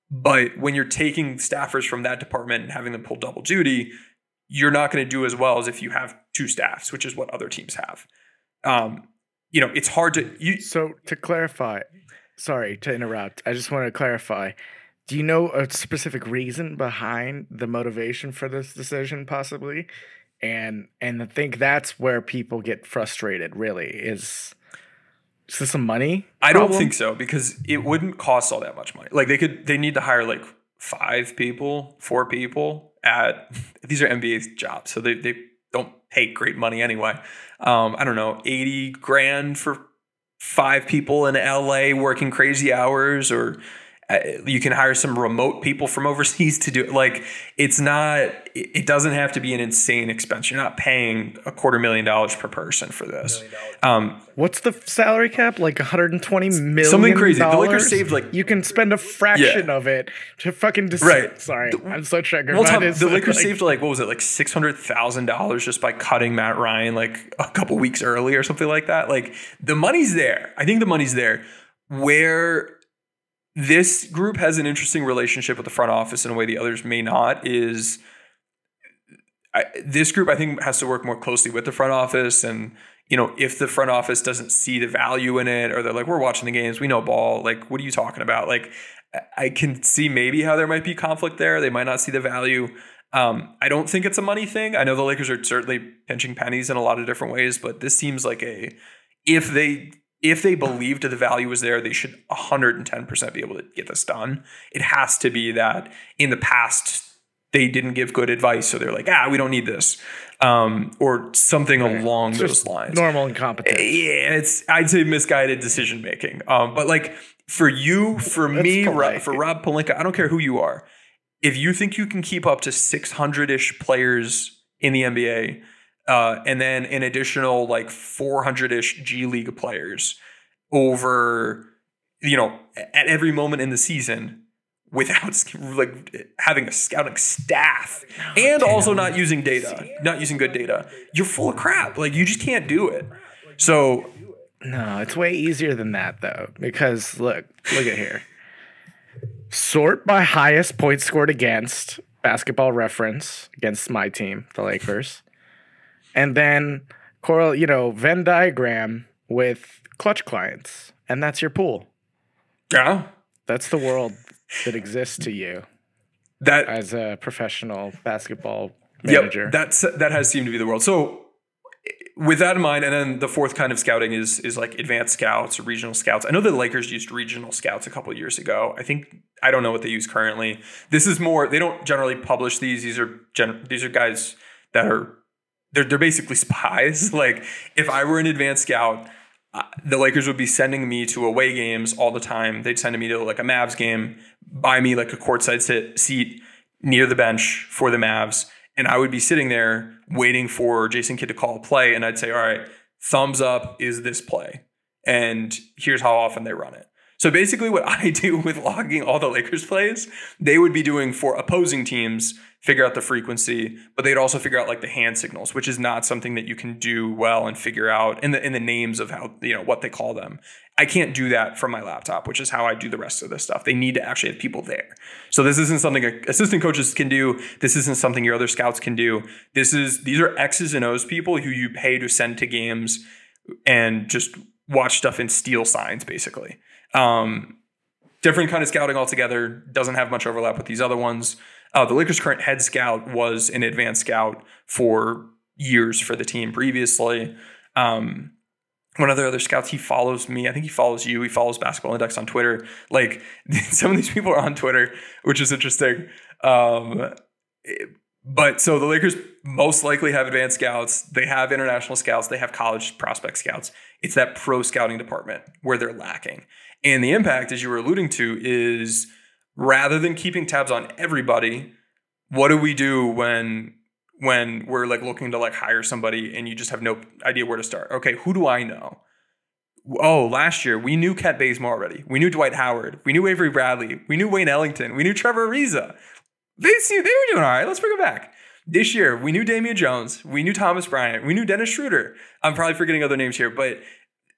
but when you're taking staffers from that department and having them pull double duty, you're not going to do as well as if you have two staffs, which is what other teams have. Um, you know, it's hard to. You, so to clarify, sorry to interrupt. I just want to clarify. Do you know a specific reason behind the motivation for this decision, possibly? And and I think that's where people get frustrated. Really, is is this some money? I don't think so because it wouldn't cost all that much money. Like they could, they need to hire like five people, four people at these are NBA jobs, so they they don't pay great money anyway. Um, I don't know, eighty grand for five people in LA working crazy hours, or you can hire some remote people from overseas to do it. Like it's not, it doesn't have to be an insane expense. You're not paying a quarter million dollars per person for this. Um, What's the salary cap? Like 120 million. Something crazy. The Lakers saved like you can spend a fraction yeah. of it to fucking dis- right. Sorry, the, I'm so triggered. Well, Tom, the Lakers [laughs] like, saved like what was it, like six hundred thousand dollars just by cutting Matt Ryan like a couple weeks early or something like that. Like the money's there. I think the money's there. Where this group has an interesting relationship with the front office in a way the others may not is I, this group i think has to work more closely with the front office and you know if the front office doesn't see the value in it or they're like we're watching the games. We know ball. Like what are you talking about? Like i can see maybe how there might be conflict there. They might not see the value. Um, i don't think it's a money thing. I know the lakers are certainly pinching pennies in a lot of different ways but this seems like a if they if they believed the value was there, they should 110% be able to get this done. It has to be that in the past, they didn't give good advice. So they're like, ah, we don't need this. Um, or something right. along those lines. Normal incompetence. Eh, yeah, it's, I'd say misguided decision making. Um, but like for you, for me, for Rob Pelinka, I don't care who you are. If you think you can keep up to 600 ish players in the NBA, uh, and then an additional like 400-ish G League players over, you know, at every moment in the season without like having a scouting staff and also not using data, not using good data. You're full of crap. Like you just can't do it. So no, it's way easier than that though because look, look at here. Sort by highest points scored against basketball reference against my team, the Lakers and then coral, you know, Venn diagram with Klutch clients, and that's your pool. Yeah, that's the world that exists to you. That as a professional basketball manager. Yep, that's that has seemed to be the world. So with that in mind, and then the fourth kind of scouting is is like advanced scouts or regional scouts. I know the Lakers used regional scouts a couple of years ago. I think I don't know what they use currently. This is more. They don't generally publish these. These are gen, these are guys that are they're they're basically spies. [laughs] Like if I were an advanced scout, uh, the Lakers would be sending me to away games all the time. They'd send me to like a Mavs game, buy me like a courtside sit, seat near the bench for the Mavs and I would be sitting there waiting for Jason Kidd to call a play, and I'd say, "All right, thumbs up is this play, and here's how often they run it." So basically, what I do [laughs] with logging all the Lakers plays, they would be doing for opposing teams, figure out the frequency, but they'd also figure out like the hand signals, which is not something that you can do well and figure out in the in the names of how you know what they call them. I can't do that from my laptop, which is how I do the rest of this stuff. They need to actually have people there. So this isn't something assistant coaches can do. This isn't something your other scouts can do. This is these are X's and O's people who you pay to send to games and just watch stuff and steal signs, basically. Um, different kind of scouting altogether. Doesn't have much overlap with these other ones. Uh, the Lakers' current head scout was an advanced scout for years for the team previously. Um, one of the other scouts, he follows me. I think he follows you. He follows Basketball Index on Twitter. Like [laughs] some of these people are on Twitter, which is interesting. Um, but so the Lakers most likely have advanced scouts. They have international scouts. They have college prospect scouts. It's that pro scouting department where they're lacking. And the impact, as you were alluding to, is rather than keeping tabs on everybody, what do we do when when we're like looking to like hire somebody and you just have no idea where to start? Okay, who do I know? Oh, last year we knew Kent Bazemore already. We knew Dwight Howard. We knew Avery Bradley. We knew Wayne Ellington. We knew Trevor Ariza. They see they were doing all right. Let's bring them back. This year we knew Damian Jones. We knew Thomas Bryant. We knew Dennis Schroeder. I'm probably forgetting other names here, but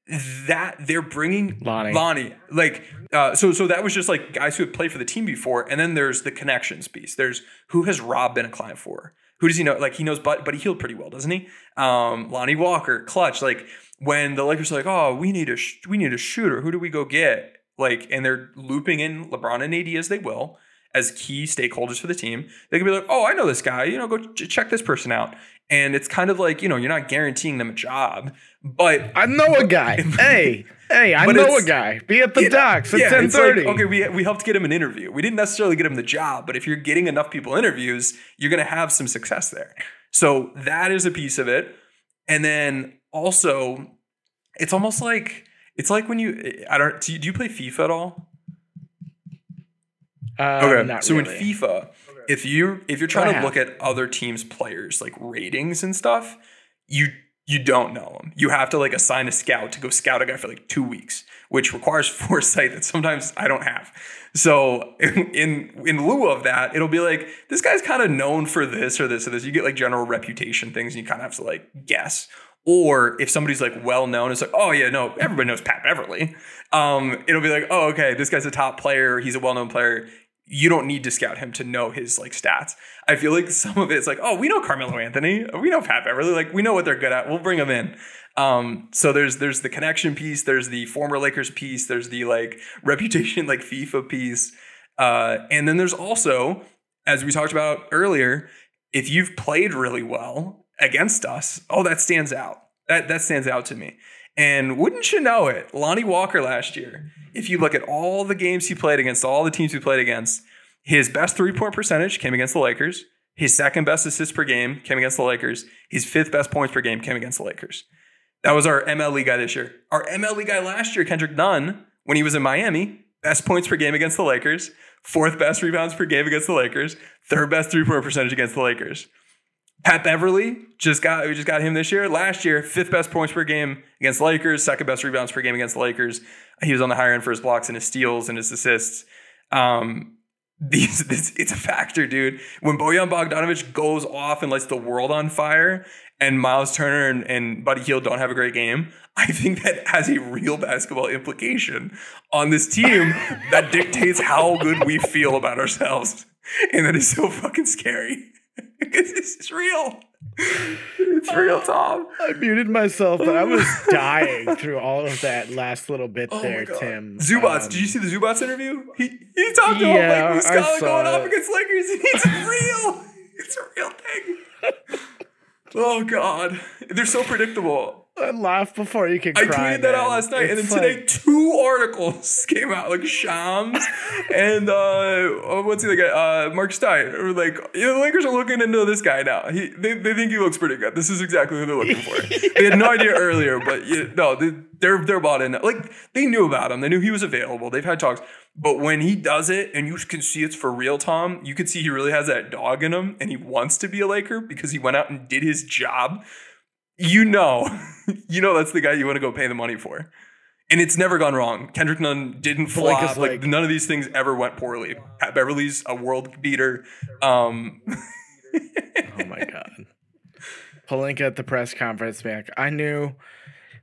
that they're bringing Lonnie. Lonnie. Like, uh, so so that was just like guys who have played for the team before, and then there's the connections piece. There's who has Rob been a client for? Who does he know? Like he knows, but but he healed pretty well, doesn't he? Um, Lonnie Walker, clutch. Like when the Lakers are like, oh, we need a sh- we need a shooter. Who do we go get? Like, and they're looping in LeBron and AD as they will as key stakeholders for the team. They can be like, oh, I know this guy. You know, go ch- check this person out. And it's kind of like, you know, you're not guaranteeing them a job, but I know a guy. [laughs] hey, hey, I know a guy. Be at the Yeah, docks at yeah, ten it's like, okay, we, we helped get him an interview. We didn't necessarily get him the job, but if you're getting enough people interviews, you're going to have some success there. So that is a piece of it. And then also, it's almost like it's like when you I don't do you, do you play FIFA at all? Uh, not so really. in FIFA, if you if you're trying to look at other teams' players like ratings and stuff, you you don't know them. You have to like assign a scout to go scout a guy for like two weeks, which requires [laughs] foresight that sometimes I don't have. So in in, in lieu of that, it'll be like this guy's kind of known for this or this or this. You get like general reputation things, and you kind of have to like guess. Or if somebody's like well known, it's like, oh yeah, no, everybody knows Pat Beverley. Um, it'll be like, oh okay, this guy's a top player. He's a well known player you don't need to scout him to know his like stats. I feel like some of it's like, oh, we know Carmelo Anthony, we know Pat Beverley, like we know what they're good at. We'll bring them in. Um, so there's there's the connection piece, there's the former Lakers piece, there's the like [laughs] reputation like FIFA piece, uh, and then there's also, as we talked about earlier, if you've played really well against us, oh, that stands out. That that stands out to me. And wouldn't you know it, Lonnie Walker last year, if you look at all the games he played against, all the teams he played against, his best three point percentage came against the Lakers. His second best assists per game came against the Lakers. His fifth best points per game came against the Lakers. That was our MLE guy this year. Our MLE guy last year, Kendrick Nunn, when he was in Miami, best points per game against the Lakers, fourth best rebounds per game against the Lakers, third best three point percentage against the Lakers. Pat Beverley just got we just got him this year. Last year, fifth best points per game against Lakers, second best rebounds per game against Lakers. He was on the higher end for his blocks and his steals and his assists. Um, [laughs] these this, it's a factor, dude. When Bojan Bogdanovic goes off and lights the world on fire, and Miles Turner and, and Buddy Hield don't have a great game, I think that has a real basketball implication on this team that dictates how good we feel about ourselves, and that is so fucking scary this is real. It's real, Tom. I muted myself, but I was [laughs] dying through all of that last little bit Oh there, Tim. Zubac, Um, did you see the Zubac interview? He he talked Yeah, about I like Muscala going it. off against Lakers. and It's real. [laughs] It's a real thing. [laughs] Oh God, they're so predictable. I laugh before you can cry. I cry. tweeted that out last night, and then today like- two articles [laughs] came out, like Shams and uh, oh, what's the other guy? Uh, Mark Stein. Or like, you know, the Lakers are looking into this guy now. He, they, they think he looks pretty good. This is exactly who they're looking for. [laughs] they had no idea earlier, but you, no, they, they're they're bought in. Like they knew about him. They knew he was available. They've had talks. But when he does it, and you can see it's for real, Tom, you can see he really has that dog in him, and he wants to be a Laker because he went out and did his job you know, [laughs] you know that's the guy you want to go pay the money for. And it's never gone wrong. Kendrick Nunn didn't flop. Like, like- none of these things ever went poorly. Pat Beverley's a world beater. Um, [laughs] Oh my god. Pelinka at the press conference, man. I knew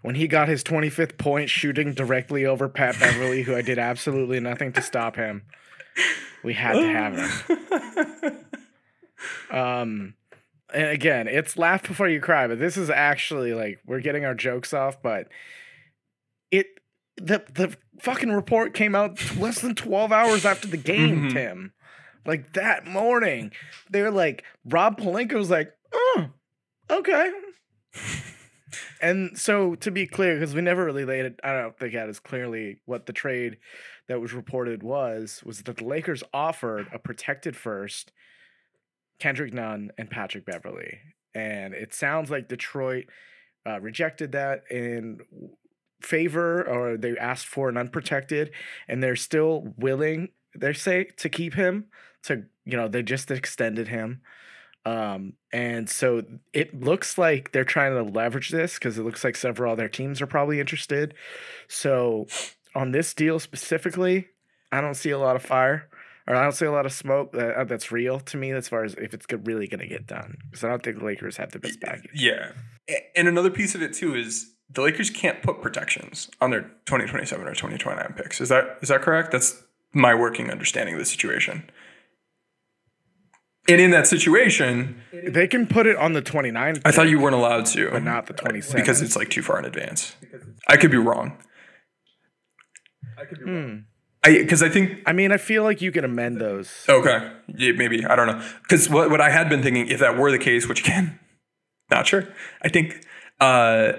when he got his 25th point shooting directly over Pat Beverley, who I did absolutely nothing to stop him. We had to have him. [laughs] Um and again, it's laugh before you cry, but this is actually like we're getting our jokes off, but it the the fucking report came out less than 12 hours after the game, Mhm. Tim. Like that morning. They're like Rob Pelinka was like, "Oh, okay." [laughs] and so to be clear, because we never really laid it, I don't think that is clearly what the trade that was reported was, was that the Lakers offered a protected first, Kendrick Nunn and Patrick Beverley. And it sounds like Detroit uh, rejected that in favor, or they asked for an unprotected, and they're still willing, they say, to keep him. To you know, they just extended him. Um, and so it looks like they're trying to leverage this because it looks like several other teams are probably interested. So on this deal specifically, I don't see a lot of fire or I don't see a lot of smoke that, uh, that's real to me as far as if it's really going to get done. Because I don't think the Lakers have the best package. yeah. And another piece of it too is the Lakers can't put protections on their 2027 or 2029 picks. Is that is that correct? That's my working understanding of the situation. And in that situation, They can put it on the 29, I thought you weren't allowed to, but not the 27. because it's like too far in advance. I could be wrong. I could be Hmm. I because I think I mean, I feel like you can amend those. okay, yeah, maybe I don't know. Because what what I had been thinking, if that were the case, which again, not sure. I think uh,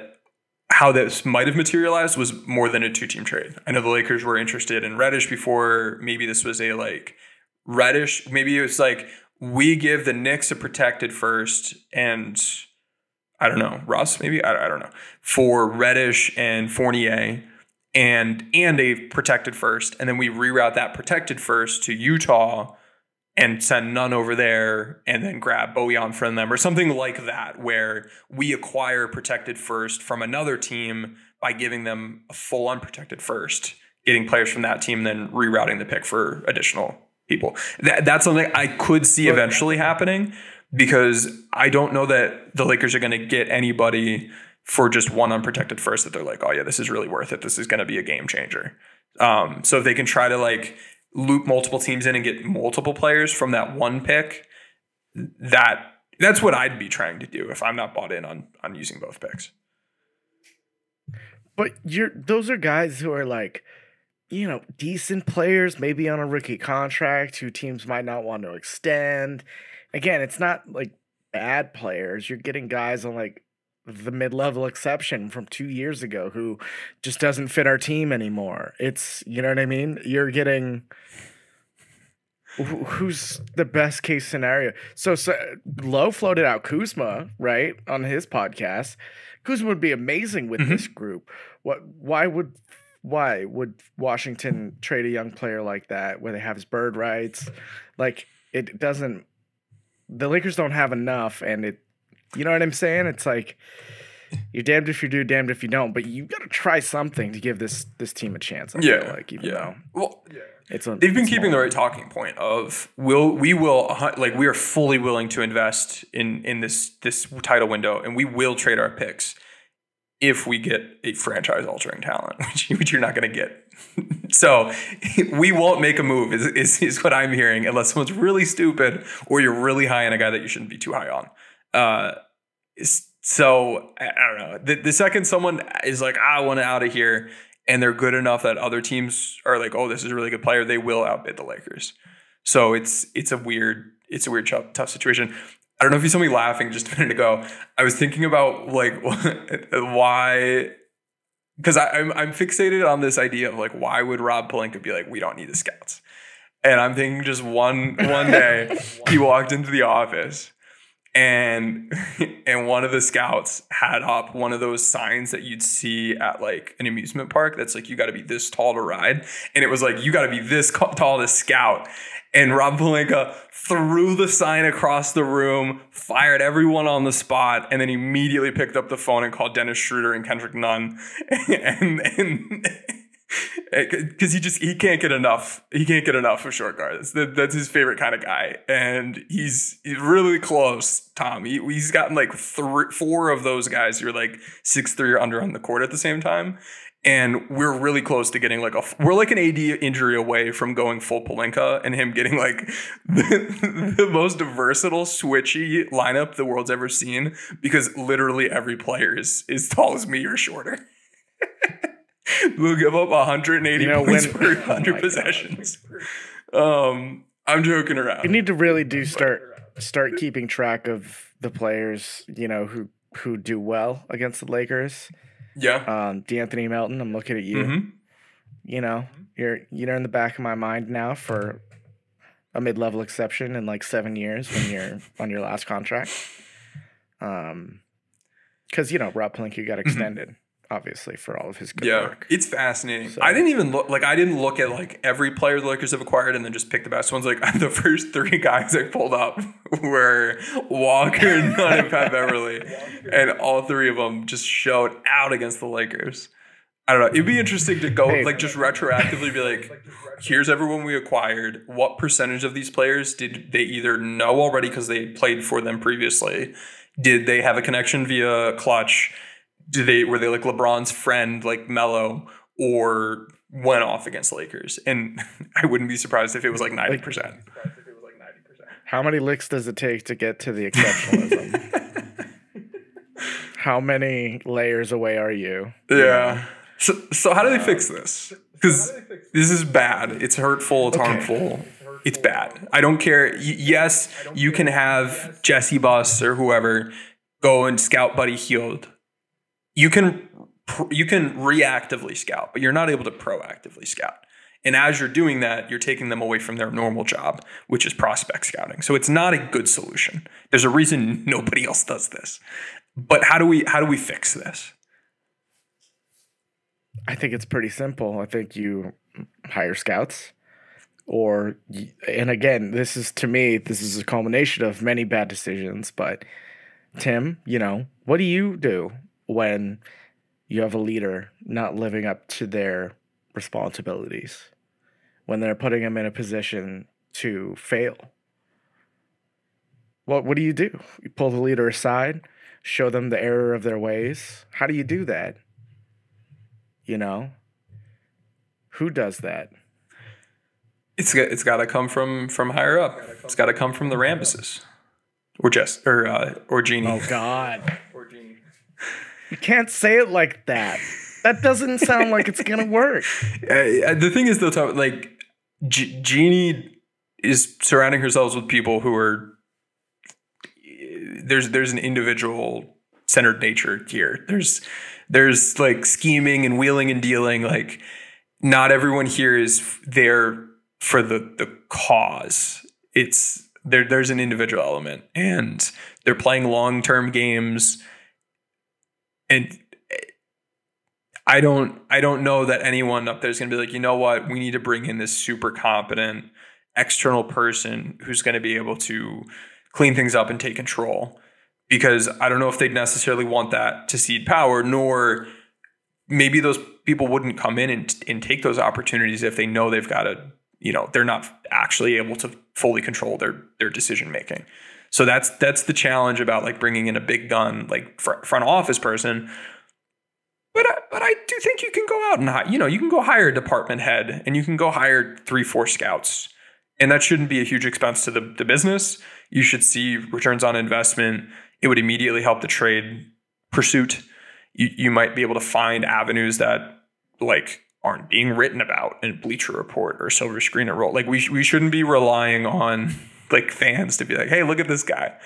how this might have materialized was more than a two team trade. I know the Lakers were interested in Reddish before. Maybe this was a like Reddish. Maybe it was like we give the Knicks a protected first and. I don't know, Russ, maybe I, I don't know, for Reddish and Fournier, and and a protected first, and then we reroute that protected first to Utah and send Nunn over there, and then grab Bojan from them or something like that, where we acquire protected first from another team by giving them a full unprotected first, getting players from that team, then rerouting the pick for additional people. That, that's something I could see eventually happening because I don't know that the Lakers are going to get anybody for just one unprotected first that they're like, oh yeah, this is really worth it. This is going to be a game changer. Um, so if they can try to like loop multiple teams in and get multiple players from that one pick, that that's what I'd be trying to do if I'm not bought in on on using both picks. But you're those are guys who are like, you know, decent players, maybe on a rookie contract, who teams might not want to extend. Again, it's not like bad players. You're getting guys on like the mid-level exception from two years ago who just doesn't fit our team anymore. It's you know what I mean. You're getting who's the best case scenario. So, so Lowe floated out Kuzma right on his podcast. Kuzma would be amazing with mm-hmm. this group. What? Why would? Why would Washington trade a young player like that where they have his bird rights? Like it doesn't. The Lakers don't have enough, and it. You know what I'm saying? It's like you're damned if you do, damned if you don't. But you got to try something to give this this team a chance. I feel like even though Well, it's a, they've been keeping the right talking point of will we will like we are fully willing to invest in in this this title window and we will trade our picks if we get a franchise altering talent [laughs] which, which you're not going to get [laughs] so we won't make a move is, is is what i'm hearing unless someone's really stupid or you're really high on a guy that you shouldn't be too high on uh so i don't know the, the second someone is like "Ah, i want to out of here and they're good enough that other teams are like, oh, this is a really good player, they will outbid the Lakers. So it's it's a weird it's a weird tough, tough situation. I don't know if you saw me laughing just a minute ago. I was thinking about like [laughs] why because I'm I'm fixated on this idea of like why would Rob Pelinka be like we don't need the scouts, and I'm thinking just one one day he [laughs] walked into the office and [laughs] and one of the scouts had up one of those signs that you'd see at like an amusement park that's like you got to be this tall to ride and it was like you got to be this tall to scout and Rob Pelinka threw the sign across the room, fired everyone on the spot, and then immediately picked up the phone and called Dennis Schroeder and Kendrick Nunn. [laughs] and, and [laughs] Eh, because he just he can't get enough he can't get enough of short guards. That, that's his favorite kind of guy. And he's, really close tom. He, he's gotten like three four of those guys who are like six three or under on the court at the same time. And we're really close to getting like a we're like an AD injury away from going full Pelinka and him getting like [laughs] the, the, most versatile switchy lineup the world's ever seen because literally every player is as tall as me or shorter. [laughs] we'll give up 180 you know, points when, per 100 oh possessions. Um, I'm joking around. You need to really do start start keeping track of the players, you know, who who do well against the Lakers yeah. Um, De'Anthony Melton, I'm looking at you. Mm-hmm. You know, you're you're in the back of my mind now for a mid level exception in like seven years when you're [laughs] on your last contract. Um, because you know Rob Pelinka got mm-hmm. extended. Obviously for all of his good yeah, work. It's fascinating. So. I didn't even look like I didn't look at like every player the Lakers have acquired and then just pick the best ones. Like [laughs] the first three guys I pulled up [laughs] were Walker, Nunn, and [laughs] Pat Beverley, and all three of them just showed out against the Lakers. I don't know. It'd be interesting to go hey. like just retroactively be like, here's everyone we acquired. What percentage of these players did they either know already because they played for them previously? Did they have a connection via Klutch? Do they were they like LeBron's friend like Melo or went off against Lakers? And [laughs] I wouldn't be surprised if it was like ninety percent. How many licks does it take to get to the exceptionalism? [laughs] how many layers away are you? Yeah. So, so how do they fix this? Because this is bad. It's hurtful. It's okay. harmful. It's bad. I don't care. Yes, you can have Jesse Buss or whoever go and scout Buddy Hield you can you can reactively scout, but you're not able to proactively scout. And as you're doing that, you're taking them away from their normal job, which is prospect scouting. So it's not a good solution. There's a reason [laughs] nobody else does this. But how do we how do we fix this? I think it's pretty simple. I think you hire scouts or and again, this is to me this is a culmination of many bad decisions, but Tim, you know, what do you do when you have a leader not living up to their responsibilities, when they're putting them in a position to fail. What what do you do? You pull the leader aside, show them the error of their ways. How do you do that? You know? Who does that? It's it's got to come from from higher up. It's got to come from the Rambises, or Jess, or uh, or Jeanie. Oh God. You can't say it like that. That doesn't sound like it's gonna work. [laughs] Uh, the thing is, though, Tom, like G- Jeanie is surrounding herself with people who are there's there's an individual centered nature here. There's there's like scheming and wheeling and dealing. Like not everyone here is there for the the cause. It's there. There's an individual element, and they're playing long term games and I don't I don't know that anyone up there is going to be like, you know what, we need to bring in this super competent external person who's going to be able to clean things up and take control. Because I don't know if they'd necessarily want that to cede power, nor maybe those people wouldn't come in and, and take those opportunities if they know they've got to, you know, they're not actually able to fully control their their decision making. So that's that's the challenge about like bringing in a big gun like fr- front office person. But I, but I do think you can go out and you know you can go hire a department head and you can go hire three four scouts and that shouldn't be a huge expense to the, the business. You should see returns on investment. It would immediately help the trade pursuit. You you might be able to find avenues that like aren't being written about in Bleacher Report or Silver Screen or Roll. Like we we shouldn't be relying on like fans to be like, hey, look at this guy.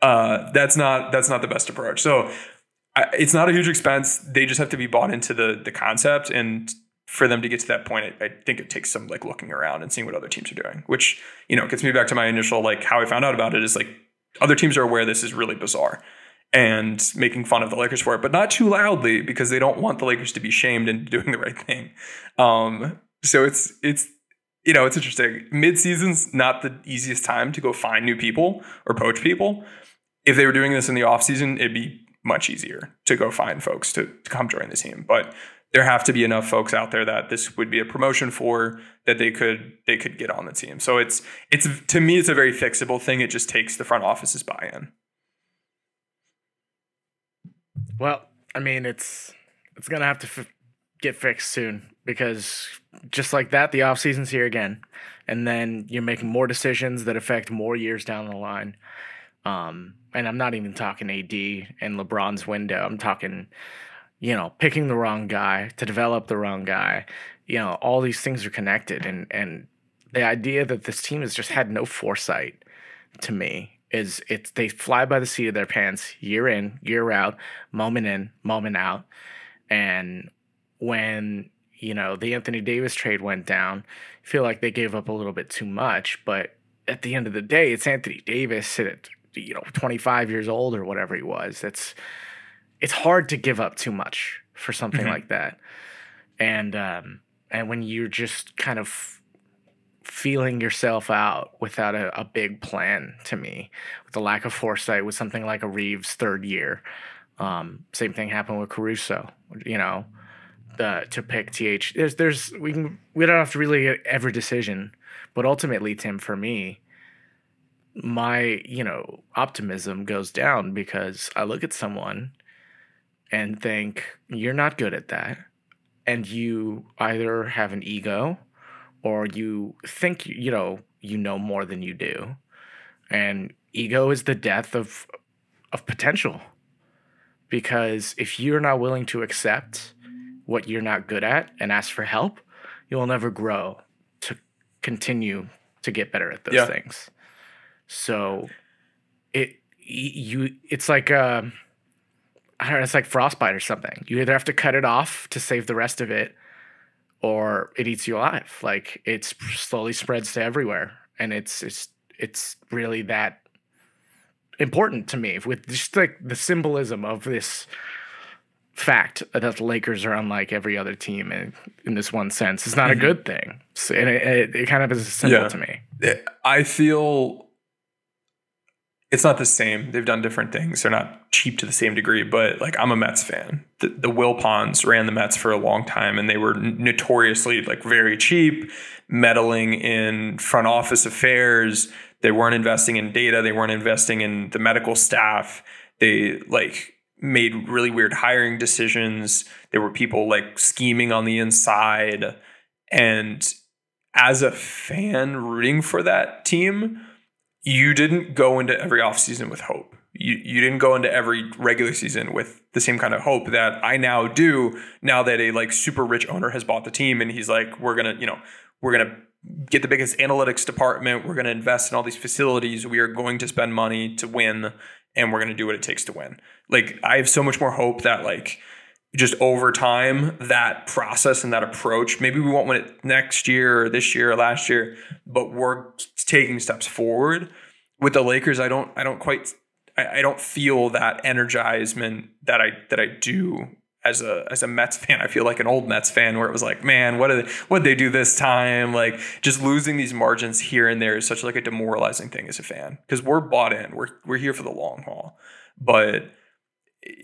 Uh, that's not that's not the best approach. So I, it's not a huge expense. They just have to be bought into the the concept, and for them to get to that point, I, I think it takes some like looking around and seeing what other teams are doing. Which you know gets me back to my initial like how I found out about it is like other teams are aware this is really bizarre and making fun of the Lakers for it, but not too loudly because they don't want the Lakers to be shamed into [laughs] doing the right thing. Um, so it's it's you know it's interesting. Mid season's not the easiest time to go find new people or poach people. If they were doing this in the off season, it'd be much easier to go find folks to, to come join the team. But there have to be enough folks out there that this would be a promotion for that they could they could get on the team. So it's it's to me it's a very fixable thing. It just takes the front office's buy-in. Well, I mean, it's it's gonna have to f- get fixed soon because just like that, the off season's here again, and then you're making more decisions that affect more years down the line. Um, and I'm not even talking AD and LeBron's window. I'm talking, you know, picking the wrong guy to develop the wrong guy. You know, all these things are connected, and and the idea that this team has just had no foresight to me is it's they fly by the seat of their pants year in, year out, moment in, moment out. And when, you know, the Anthony Davis trade went down, I feel like they gave up a little bit too much. But at the end of the day, it's Anthony Davis at, you know, 25 years old or whatever he was. It's it's hard to give up too much for something Mhm. like that. And um and when you're just kind of feeling yourself out without a, a big plan to me with the lack of foresight with something like a Reaves third year um, same thing happened with caruso you know the to pick th there's there's we can we don't have to really every decision but ultimately tim for me my you know optimism goes down because i look at someone and think you're not good at that and you either have an ego or you think you know you know more than you do. And ego is the death of of potential because if you're not willing to accept what you're not good at and ask for help you'll never grow to continue to get better at those Yeah. things so it you it's like uh I don't know, it's like frostbite or something. You either have to cut it off to save the rest of it, or it eats you alive. Like it slowly spreads to everywhere, and it's it's it's really that important to me with just like the symbolism of this fact that the Lakers are unlike every other team in, in this one sense. It's not a mm-hmm. good thing, so, and it, it, it kind of is symbol Yeah. to me. I feel it's not the same. They've done different things. They're not cheap to the same degree, but like I'm a Mets fan. The, the Wilpons ran the Mets for a long time, and they were notoriously like very cheap, meddling in front office affairs. They weren't investing in data. They weren't investing in the medical staff. They like made really weird hiring decisions. There were people like scheming on the inside, and as a fan rooting for that team, you didn't go into every offseason with hope. You you didn't go into every regular season with the same kind of hope that I now do now that a like super rich owner has bought the team and he's like, we're gonna, you know, we're gonna get the biggest analytics department, we're gonna invest in all these facilities, we are going to spend money to win, and we're gonna do what it takes to win. Like I have so much more hope that like just over time that process and that approach maybe we won't win it next year or this year or last year but we're taking steps forward with the lakers i don't i don't quite i, I don't feel that energizement that i that i do as a as a Mets fan, I feel like an old Mets fan where it was like, man, what did what they do this time? Like just losing these margins here and there is such like a demoralizing thing as a fan. Because we're bought in, we're we're here for the long haul, but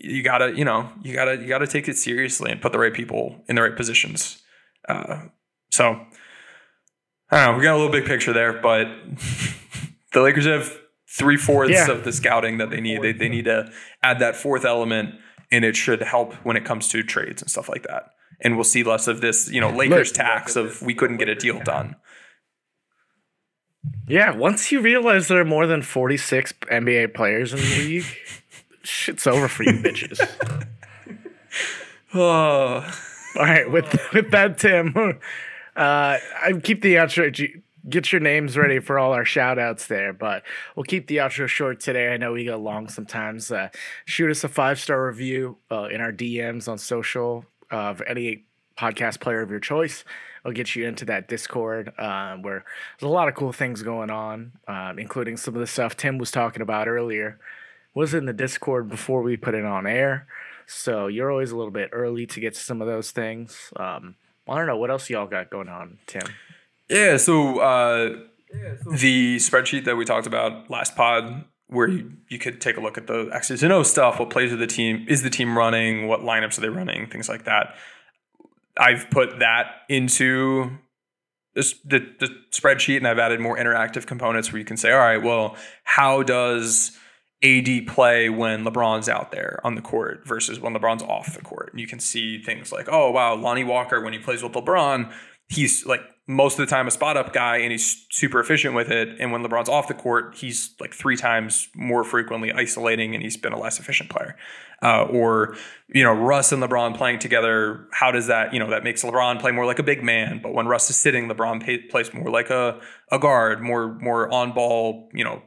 you gotta you know you gotta you gotta take it seriously and put the right people in the right positions. Uh, so i don't know. We got a little big picture there but [laughs] the lakers have three-fourths Yeah. of the scouting that they need. They, they need to add that fourth element and it should help when it comes to trades and stuff like that. And we'll see less of this you know lakers tax of we couldn't get a deal done. Yeah, once you realize there are more than 46 NBA players in the [laughs] league, shit's over for you bitches. oh [laughs] All right, with with that, Tim, uh, I keep the outro get your names ready for all our shout outs there. But we'll keep the outro short today. I know we go long sometimes. Uh, shoot us a five star review uh, in our DMs on social of any podcast player of your choice. I'll get you into that Discord uh, where there's a lot of cool things going on, um, including some of the stuff Tim was talking about earlier. Was in the Discord before we put it on air, so you're always a little bit early to get to some of those things. Um, I don't know what else y'all got going on, Tim. Yeah, so uh, the spreadsheet that we talked about last pod, where you, you could take a look at the X's and O stuff, what plays of the team is the team running, what lineups are they running, things like that. I've put that into this, the, the spreadsheet and I've added more interactive components where you can say, all right, well, how does AD play when LeBron's out there on the court versus when LeBron's off the court? And you can see things like, oh, wow, Lonnie Walker, when he plays with LeBron, he's like most of the time a spot up guy and he's super efficient with it. And when LeBron's off the court, he's like three times more frequently isolating and he's been a less efficient player. Uh, or, you know, Russ and LeBron playing together, how does that, you know, that makes LeBron play more like a big man. But when Russ is sitting, LeBron pay, plays more like a, a guard, more, more on ball, you know,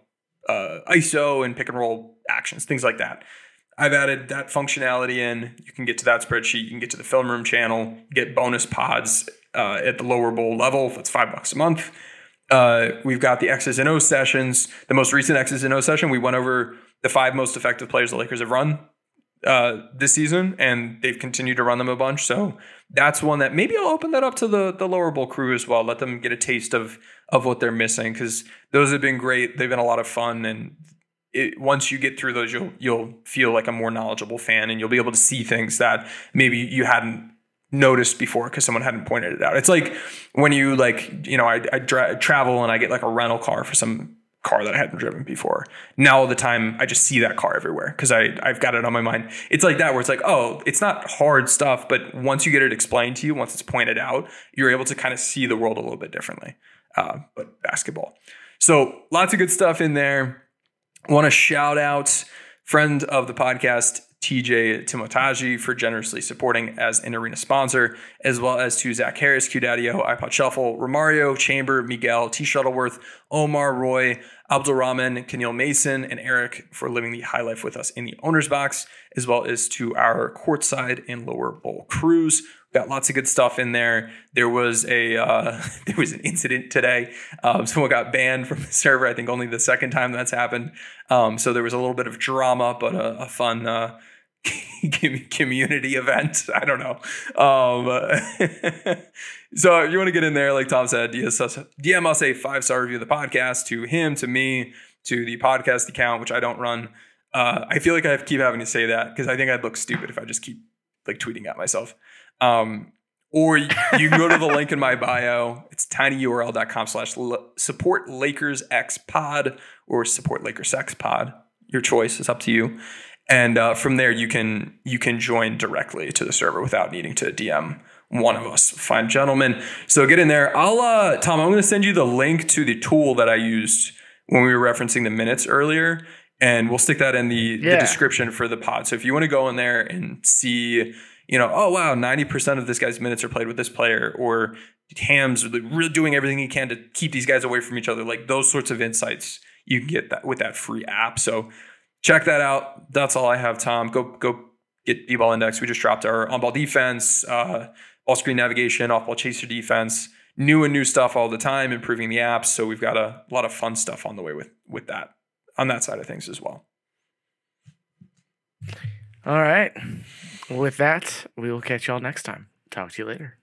uh, ISO and pick and roll actions, things like that. I've added that functionality in. You can get to that spreadsheet. You can get to the film room channel, get bonus pods uh, at the lower bowl level. That's five bucks a month. Uh, we've got the X's and O sessions. The most recent X's and O session, we went over the five most effective players the Lakers have run uh, this season, and they've continued to run them a bunch. So that's one that maybe I'll open that up to the the lower bowl crew as well. Let them get a taste of of what they're missing because those have been great. They've been a lot of fun, and it, once you get through those, you'll you'll feel like a more knowledgeable fan, and you'll be able to see things that maybe you hadn't noticed before because someone hadn't pointed it out. It's like when you like, you know, I, I dra- travel and I get like a rental car for some car that I hadn't driven before. Now all the time I just see that car everywhere because I I've got it on my mind. It's like that where it's like, oh, it's not hard stuff, but once you get it explained to you, once it's pointed out, you're able to kind of see the world a little bit differently. Uh, but basketball. So lots of good stuff in there. Want to shout out friend of the podcast, TJ Timotaji for generously supporting as an arena sponsor, as well as to Zach Harris, Q Daddio, iPod Shuffle, Romario, Chamber, Miguel, T Shuttleworth, Omar Roy, Abdul Rahman, Keneal Mason, and Eric for living the high life with us in the owner's box, as well as to our courtside and lower bowl crews. Got lots of good stuff in there. There was a uh, [laughs] there was an incident today. Um, someone got banned from the server. I think only the second time that's happened. Um, so there was a little bit of drama, but a, a fun uh, [laughs] community event. I don't know. Um, [laughs] so if you want to get in there, like Tom said, DM us a five star review of the podcast to him, to me, to the podcast account, which I don't run. Uh, I feel like I keep having to say that because I think I'd look stupid if I just keep like tweeting at myself. Um, or you, you can go to the link in my bio. It's tinyurl.com slash support Lakers X pod or support Lakers X pod. Your choice is up to you and uh, from there you can you can join directly to the server without needing to DM one of us fine gentlemen. So get in there. I'll uh, Tom. I'm going to send you the link to the tool that I used when we were referencing the minutes earlier, and we'll stick that in the, yeah. the description for the pod. So if you want to go in there and see, you know, oh wow, 90% of this guy's minutes are played with this player, or Ham's really doing everything he can to keep these guys away from each other, like those sorts of insights you can get that with that free app. So check that out. That's all I have, Tom. Go go get B-Ball index. We just dropped our on-ball defense, uh, ball screen navigation, off-ball chaser defense. New and new stuff all the time, improving the apps. So we've got a lot of fun stuff on the way with with that on that side of things as well. All right. With that, we will catch y'all next time. Talk to you later.